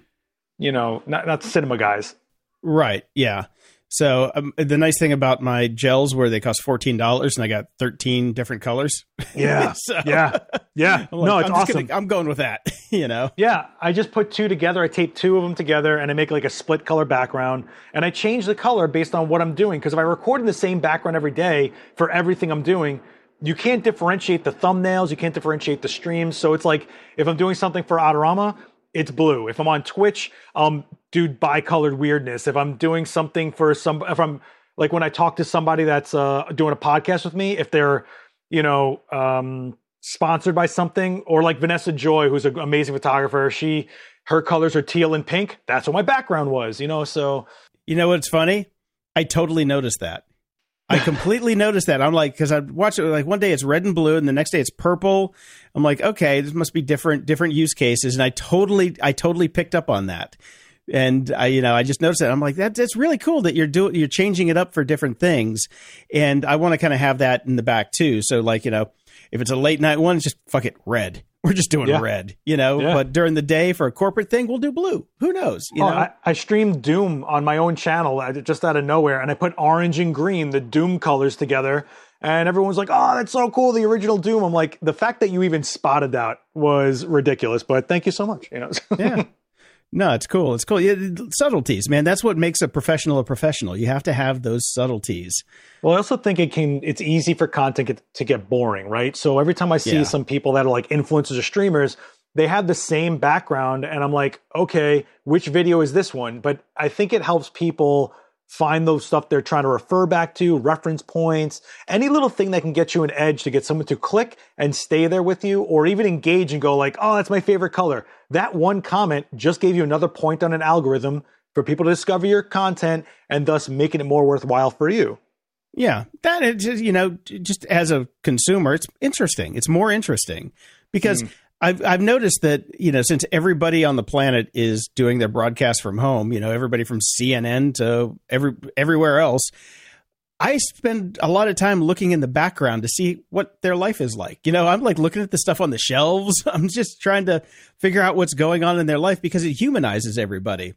you know, not not cinema guys. right. Yeah. So um, the nice thing about my gels were they cost fourteen dollars, and I got thirteen different colors. Yeah, So- yeah, yeah. I'm like, no, it's I'm awesome. gonna- I'm going with that. you know. Yeah, I just put two together. I tape two of them together and I make like a split color background. And I change the color based on what I'm doing. Because if I record in the same background every day for everything I'm doing, you can't differentiate the thumbnails, you can't differentiate the streams. So it's like if I'm doing something for Adorama, it's blue. If I'm on Twitch, um, do bicolored weirdness. If I'm doing something for some, if I'm like when I talk to somebody that's uh, doing a podcast with me, if they're, you know, um, sponsored by something, or like Vanessa Joy, who's an amazing photographer, she her colors are teal and pink. That's what my background was, you know. So You know what's funny? I totally noticed that. I completely noticed that. I'm like, because I watch it like one day it's red and blue, and the next day it's purple. I'm like, okay, this must be different different use cases, and I totally I totally picked up on that. And I, you know, I just noticed that. I'm like, that, that's really cool that you're doing, you're changing it up for different things. And I want to kind of have that in the back too. So like, you know, if it's a late night one, just fuck it, red. We're just doing Yeah. red, you know. Yeah. But during the day for a corporate thing, we'll do blue. Who knows? You Oh, know. I, I streamed Doom on my own channel uh, just out of nowhere, and I put orange and green, the Doom colors together, and everyone's like, "Oh, that's so cool, the original Doom." I'm like, the fact that you even spotted that was ridiculous. But thank you so much. You know, yeah. No, it's cool. It's cool. Yeah, subtleties, man. That's what makes a professional a professional. You have to have those subtleties. Well, I also think it can. It's easy for content to get boring, right? So every time I see yeah. some people that are like influencers or streamers, they have the same background, and I'm like, okay, which video is this one? But I think it helps people find those stuff they're trying to refer back to, reference points, any little thing that can get you an edge to get someone to click and stay there with you or even engage and go like, "Oh, that's my favorite color." That one comment just gave you another point on an algorithm for people to discover your content and thus making it more worthwhile for you. Yeah, that is, you know, just as a consumer, it's interesting. It's more interesting because mm. I've I've noticed that you know since everybody on the planet is doing their broadcast from home, you know everybody from CNN to every everywhere else. I spend a lot of time looking in the background to see what their life is like. You know, I'm like looking at the stuff on the shelves. I'm just trying to figure out what's going on in their life because it humanizes everybody.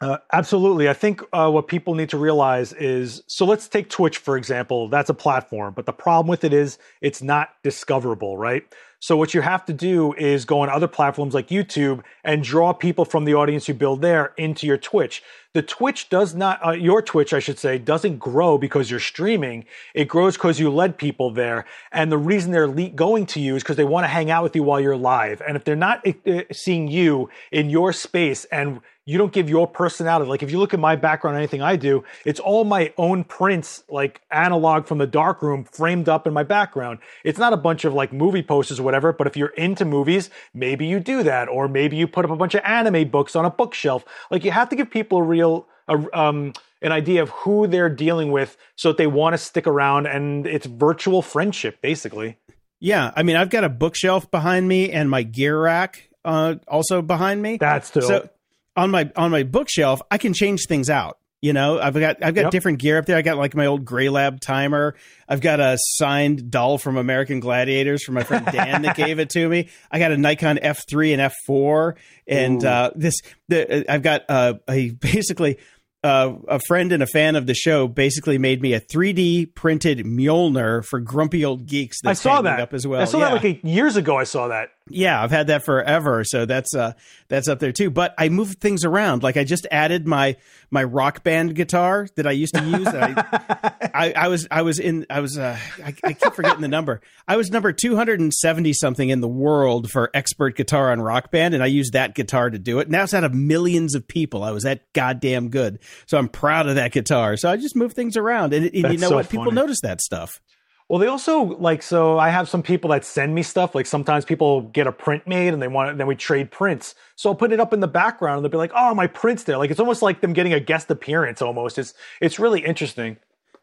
Uh, absolutely. I think uh, what people need to realize is so let's take Twitch, for example. That's a platform, but the problem with it is it's not discoverable, right? So what you have to do is go on other platforms like YouTube and draw people from the audience you build there into your Twitch. The Twitch does not, uh, your Twitch, I should say, doesn't grow because you're streaming. It grows because you led people there. And the reason they're le- going to you is because they want to hang out with you while you're live. And if they're not uh, seeing you in your space and you don't give your personality. Like if you look at my background, anything I do, it's all my own prints, like analog from the dark room framed up in my background. It's not a bunch of like movie posters or whatever, but if you're into movies, maybe you do that. Or maybe you put up a bunch of anime books on a bookshelf. Like you have to give people a real, a, um, an idea of who they're dealing with so that they want to stick around and it's virtual friendship basically. Yeah. I mean, I've got a bookshelf behind me and my gear rack uh, also behind me. That's dope. So, on my on my bookshelf, I can change things out. You know, I've got I've got yep. different gear up there. I got like my old GraLab timer. I've got a signed doll from American Gladiators from my friend Dan that gave it to me. I got a Nikon F3 and F4, and uh, this the, I've got uh, a basically uh, a friend and a fan of the show basically made me a 3D printed Mjolnir for grumpy old geeks. I saw that up as well. I saw yeah. that like eight years ago. I saw that. Yeah, I've had that forever, so that's uh that's up there too. But I moved things around. Like I just added my my rock band guitar that I used to use. I, I, I was I was in I was uh I, I keep forgetting the number. I was number two hundred and seventy something in the world for expert guitar on rock band, and I used that guitar to do it. Now it's out of millions of people. I was that goddamn good, so I'm proud of that guitar. So I just move things around, and, and you know so what? Funny. People notice that stuff. Well, they also like so. I have some people that send me stuff. Like sometimes people get a print made and they want it, then we trade prints. So I'll put it up in the background and they'll be like, "Oh, my print's there." Like it's almost like them getting a guest appearance. Almost, it's it's really interesting.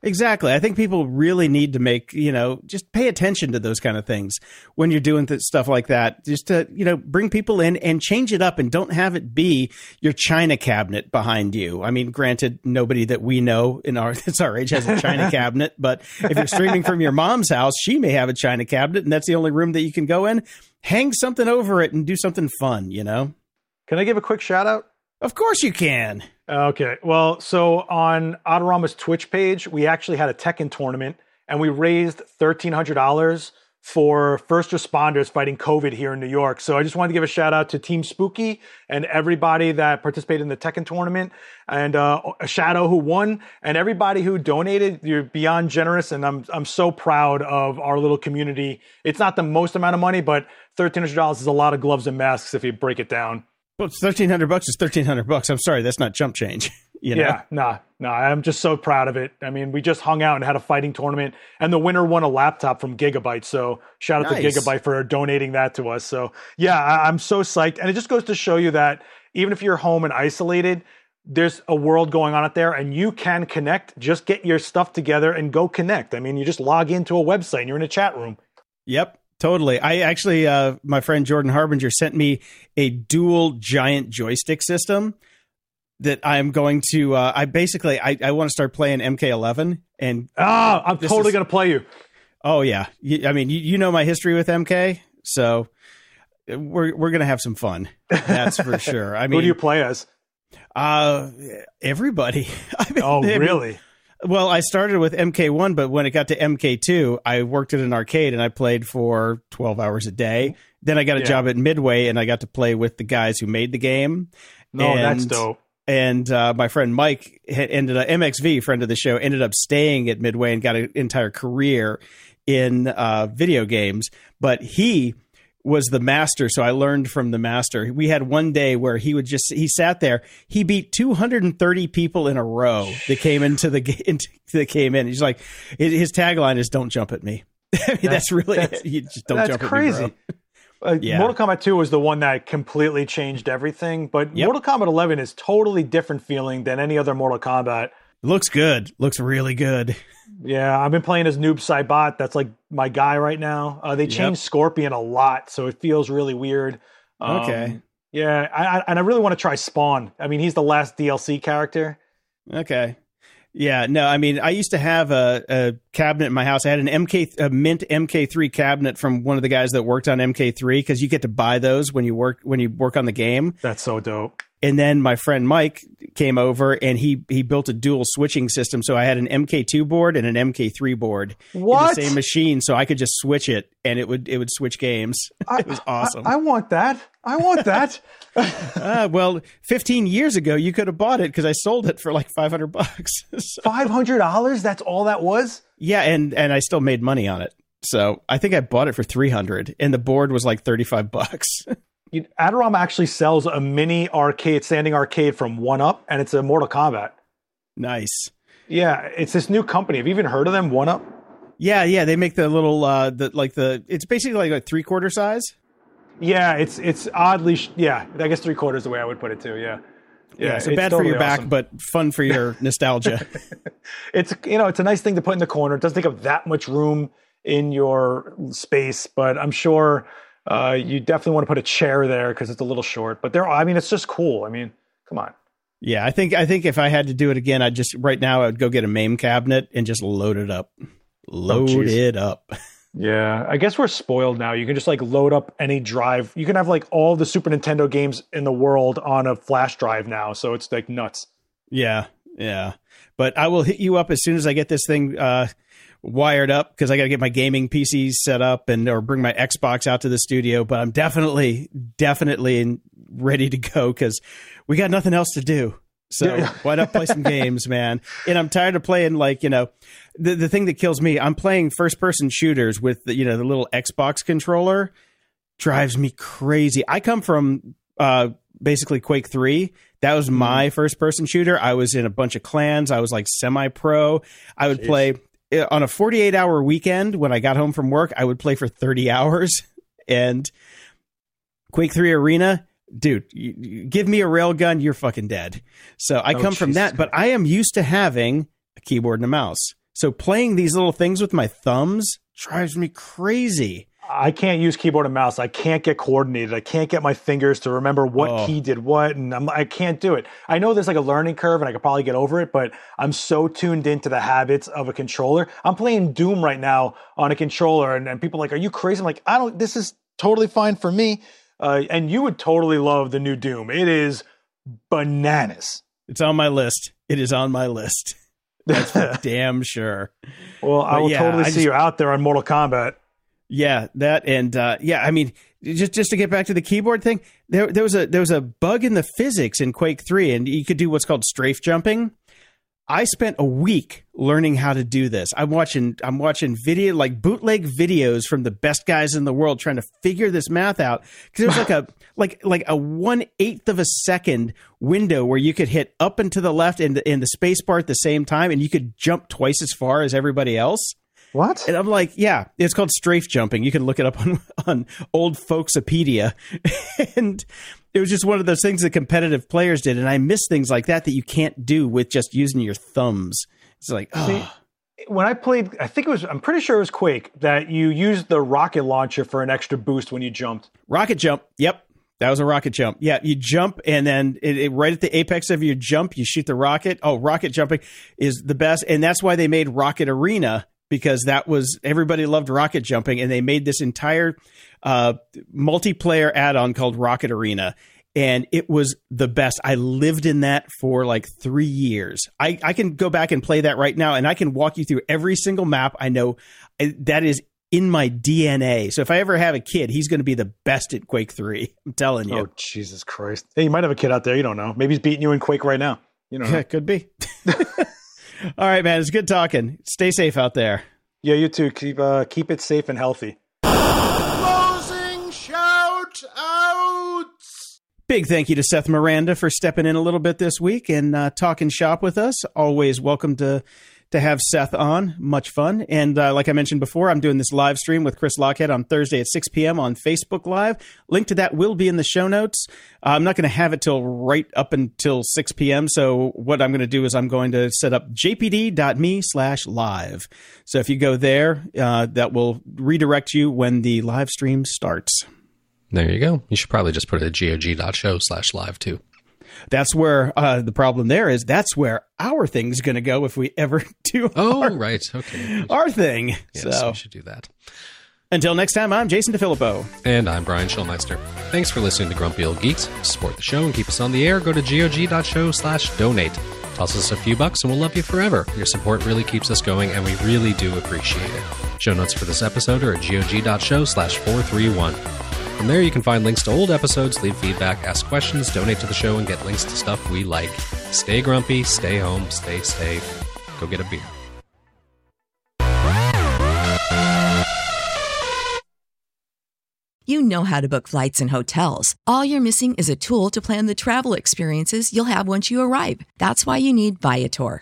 Exactly. I think people really need to make, you know, just pay attention to those kind of things when you're doing th- stuff like that. Just to, you know, bring people in and change it up and don't have it be your china cabinet behind you. I mean, granted, nobody that we know in our, that's our age has a china cabinet, but if you're streaming from your mom's house, she may have a china cabinet and that's the only room that you can go in. Hang something over it and do something fun, you know? Can I give a quick shout out? Of course you can. Okay. Well, so on Adorama's Twitch page, we actually had a Tekken tournament and we raised $1,300 for first responders fighting COVID here in New York. So I just wanted to give a shout out to Team Spooky and everybody that participated in the Tekken tournament and uh, Shadow who won and everybody who donated. You're beyond generous and I'm, I'm so proud of our little community. It's not the most amount of money, but $1,300 is a lot of gloves and masks if you break it down. Well, thirteen hundred bucks is thirteen hundred bucks. I'm sorry, that's not jump change. You know? Yeah, nah, nah. I'm just so proud of it. I mean, we just hung out and had a fighting tournament, and the winner won a laptop from Gigabyte. So shout out nice. to Gigabyte for donating that to us. So yeah, I, I'm so psyched, and it just goes to show you that even if you're home and isolated, there's a world going on out there and you can connect. Just get your stuff together and go connect. I mean, you just log into a website and you're in a chat room. Yep. Totally. I actually, uh, my friend Jordan Harbinger sent me a dual giant joystick system that I'm going to. Uh, I basically, I, I want to start playing MK11, and oh, I'm totally is, to play you. Oh yeah, I mean, you, you know my history with MK, so we're we're going to have some fun. That's for sure. I mean, who do you play as? Uh, everybody. I mean, oh, really? Well, I started with MK1, but when it got to MK2, I worked at an arcade and I played for 12 hours a day. Then I got a yeah. job at Midway and I got to play with the guys who made the game. No, and, that's dope. And uh, my friend Mike ended up, MXV, friend of the show, ended up staying at Midway and got an entire career in uh, video games. But he was the master, so I learned from the master. We had one day where he would just he sat there. He beat 230 people in a row that came into the into, that came in. He's like his tagline is "Don't jump at me." I mean, that's, that's, really that's, you just don't jump crazy. at me, uh, yeah. Mortal Kombat 2 was the one that completely changed everything, but yep. Mortal Kombat 11 is totally different feeling than any other Mortal Kombat. It looks good. Looks really good. Yeah, I've been playing as Noob Saibot. That's like my guy right now. Uh, they changed yep. Scorpion a lot, so it feels really weird. Um, okay. Yeah, I, I, and I really want to try Spawn. I mean, he's the last DLC character. Okay. Yeah, no, I mean, I used to have a, a cabinet in my house. I had an MK, a mint MK3 cabinet from one of the guys that worked on MK3 because you get to buy those when you work when you work on the game. That's so dope. And then my friend Mike came over and he he built a dual switching system. So I had an MK2 board and an MK3 board what? in the same machine, so I could just switch it and it would it would switch games. I, it was awesome. I, I, want that. I want that. uh, well, 15 years ago you could have bought it because I sold it for like 500 bucks. Five hundred dollars? That's all that was. Yeah, and and I still made money on it. So I think I bought it for 300 and the board was like 35 bucks you, Adorama actually sells a mini arcade, standing arcade from One Up, and it's a Mortal Kombat. Nice. Yeah, it's this new company. Have you even heard of them? One Up. Yeah, yeah, they make the little uh the like the it's basically like a three quarter size. Yeah, it's it's oddly sh- yeah. I guess three quarters the way I would put it too. Yeah. Yeah, yeah so bad totally for your back, but fun for your nostalgia. it's you know it's a nice thing to put in the corner. It doesn't take up that much room in your space, but I'm sure uh, you definitely want to put a chair there because it's a little short. But there, I mean, it's just cool. I mean, come on. Yeah, I think I think if I had to do it again, I'd just right now I'd go get a MAME cabinet and just load it up, load oh, it up. Yeah, I guess we're spoiled now. You can just like load up any drive. You can have like all the Super Nintendo games in the world on a flash drive now, so it's like nuts. Yeah, yeah. But I will hit you up as soon as I get this thing uh, wired up because I got to get my gaming PC set up and or bring my Xbox out to the studio. But I'm definitely, definitely ready to go because we got nothing else to do. So why not play some games, man? And I'm tired of playing like you know, the the thing that kills me. I'm playing first person shooters with the you know the little Xbox controller drives me crazy. I come from uh, basically Quake Three. That was my mm-hmm. first person shooter. I was in a bunch of clans. I was like semi pro. I would Jeez. play on a 48 hour weekend when I got home from work, I would play for 30 hours. And Quake 3 Arena, dude, you, you give me a railgun, you're fucking dead. So I oh, come from that, but I am used to having a keyboard and a mouse. So playing these little things with my thumbs drives me crazy. I can't use keyboard and mouse. I can't get coordinated. I can't get my fingers to remember what oh. key did what, and I'm, I can not do it. I know there's like a learning curve, and I could probably get over it, but I'm so tuned into the habits of a controller. I'm playing Doom right now on a controller, and, and people are like, "Are you crazy?" I'm like, "I don't. This is totally fine for me." Uh, and you would totally love the new Doom. It is bananas. It's on my list. It is on my list. That's for damn sure. Well, I will yeah, totally I see just, you out there on Mortal Kombat. Yeah, that and uh, yeah, I mean, just just to get back to the keyboard thing, there there was a there was a bug in the physics in Quake Three, and you could do what's called strafe jumping. I spent a week learning how to do this. I'm watching I'm watching video like bootleg videos from the best guys in the world trying to figure this math out because there's like a like like a one eighth of a second window where you could hit up and to the left and in the space bar at the same time, and you could jump twice as far as everybody else. What? And I'm like, yeah, it's called strafe jumping. You can look it up on on old folksopedia. and it was just one of those things that competitive players did, and I miss things like that that you can't do with just using your thumbs. It's like, oh. See, when I played, I think it was, I'm pretty sure it was Quake that you used the rocket launcher for an extra boost when you jumped. Rocket jump. Yep. That was a rocket jump. Yeah, you jump and then it, it, right at the apex of your jump, you shoot the rocket. Oh, rocket jumping is the best, and that's why they made Rocket Arena because that was everybody loved rocket jumping, and they made this entire uh, multiplayer add-on called Rocket Arena. and it was the best. I lived in that for like three years. I, I can go back and play that right now, and I can walk you through every single map. I know that is in my DNA. So if I ever have a kid, he's going to be the best at Quake 3. I'm telling you. Oh, Jesus Christ. Hey, you might have a kid out there. You don't know. Maybe he's beating you in Quake right now. You know. Yeah, could be. All right, man. It's good talking. Stay safe out there. Yeah, you too. Keep uh, keep it safe and healthy. Closing shout outs. Big thank you to Seth Miranda for stepping in a little bit this week and uh, talking shop with us. Always welcome to to have Seth on. Much fun. And uh, like I mentioned before, I'm doing this live stream with Chris Lochhead on Thursday at 6 p.m. on Facebook Live. Link to that will be in the show notes. Uh, I'm not going to have it till right up until 6 p.m. So what I'm going to do is I'm going to set up jpd.me slash live. So if you go there, uh, that will redirect you when the live stream starts. There you go. You should probably just put it at gog.show slash live too. That's where uh, the problem there is. That's where our thing's going to go if we ever do. Oh, our, right. Okay. Our thing. Yes, so we should do that. Until next time, I'm Jason DeFilippo. And I'm Brian Schulmeister. Thanks for listening to Grumpy Old Geeks. To support the show and keep us on the air, go to gog.show slash donate. Toss us a few bucks and we'll love you forever. Your support really keeps us going and we really do appreciate it. Show notes for this episode are at gog.show slash 431. From there, you can find links to old episodes, leave feedback, ask questions, donate to the show, and get links to stuff we like. Stay grumpy, stay home, stay safe. Go get a beer. You know how to book flights and hotels. All you're missing is a tool to plan the travel experiences you'll have once you arrive. That's why you need Viator.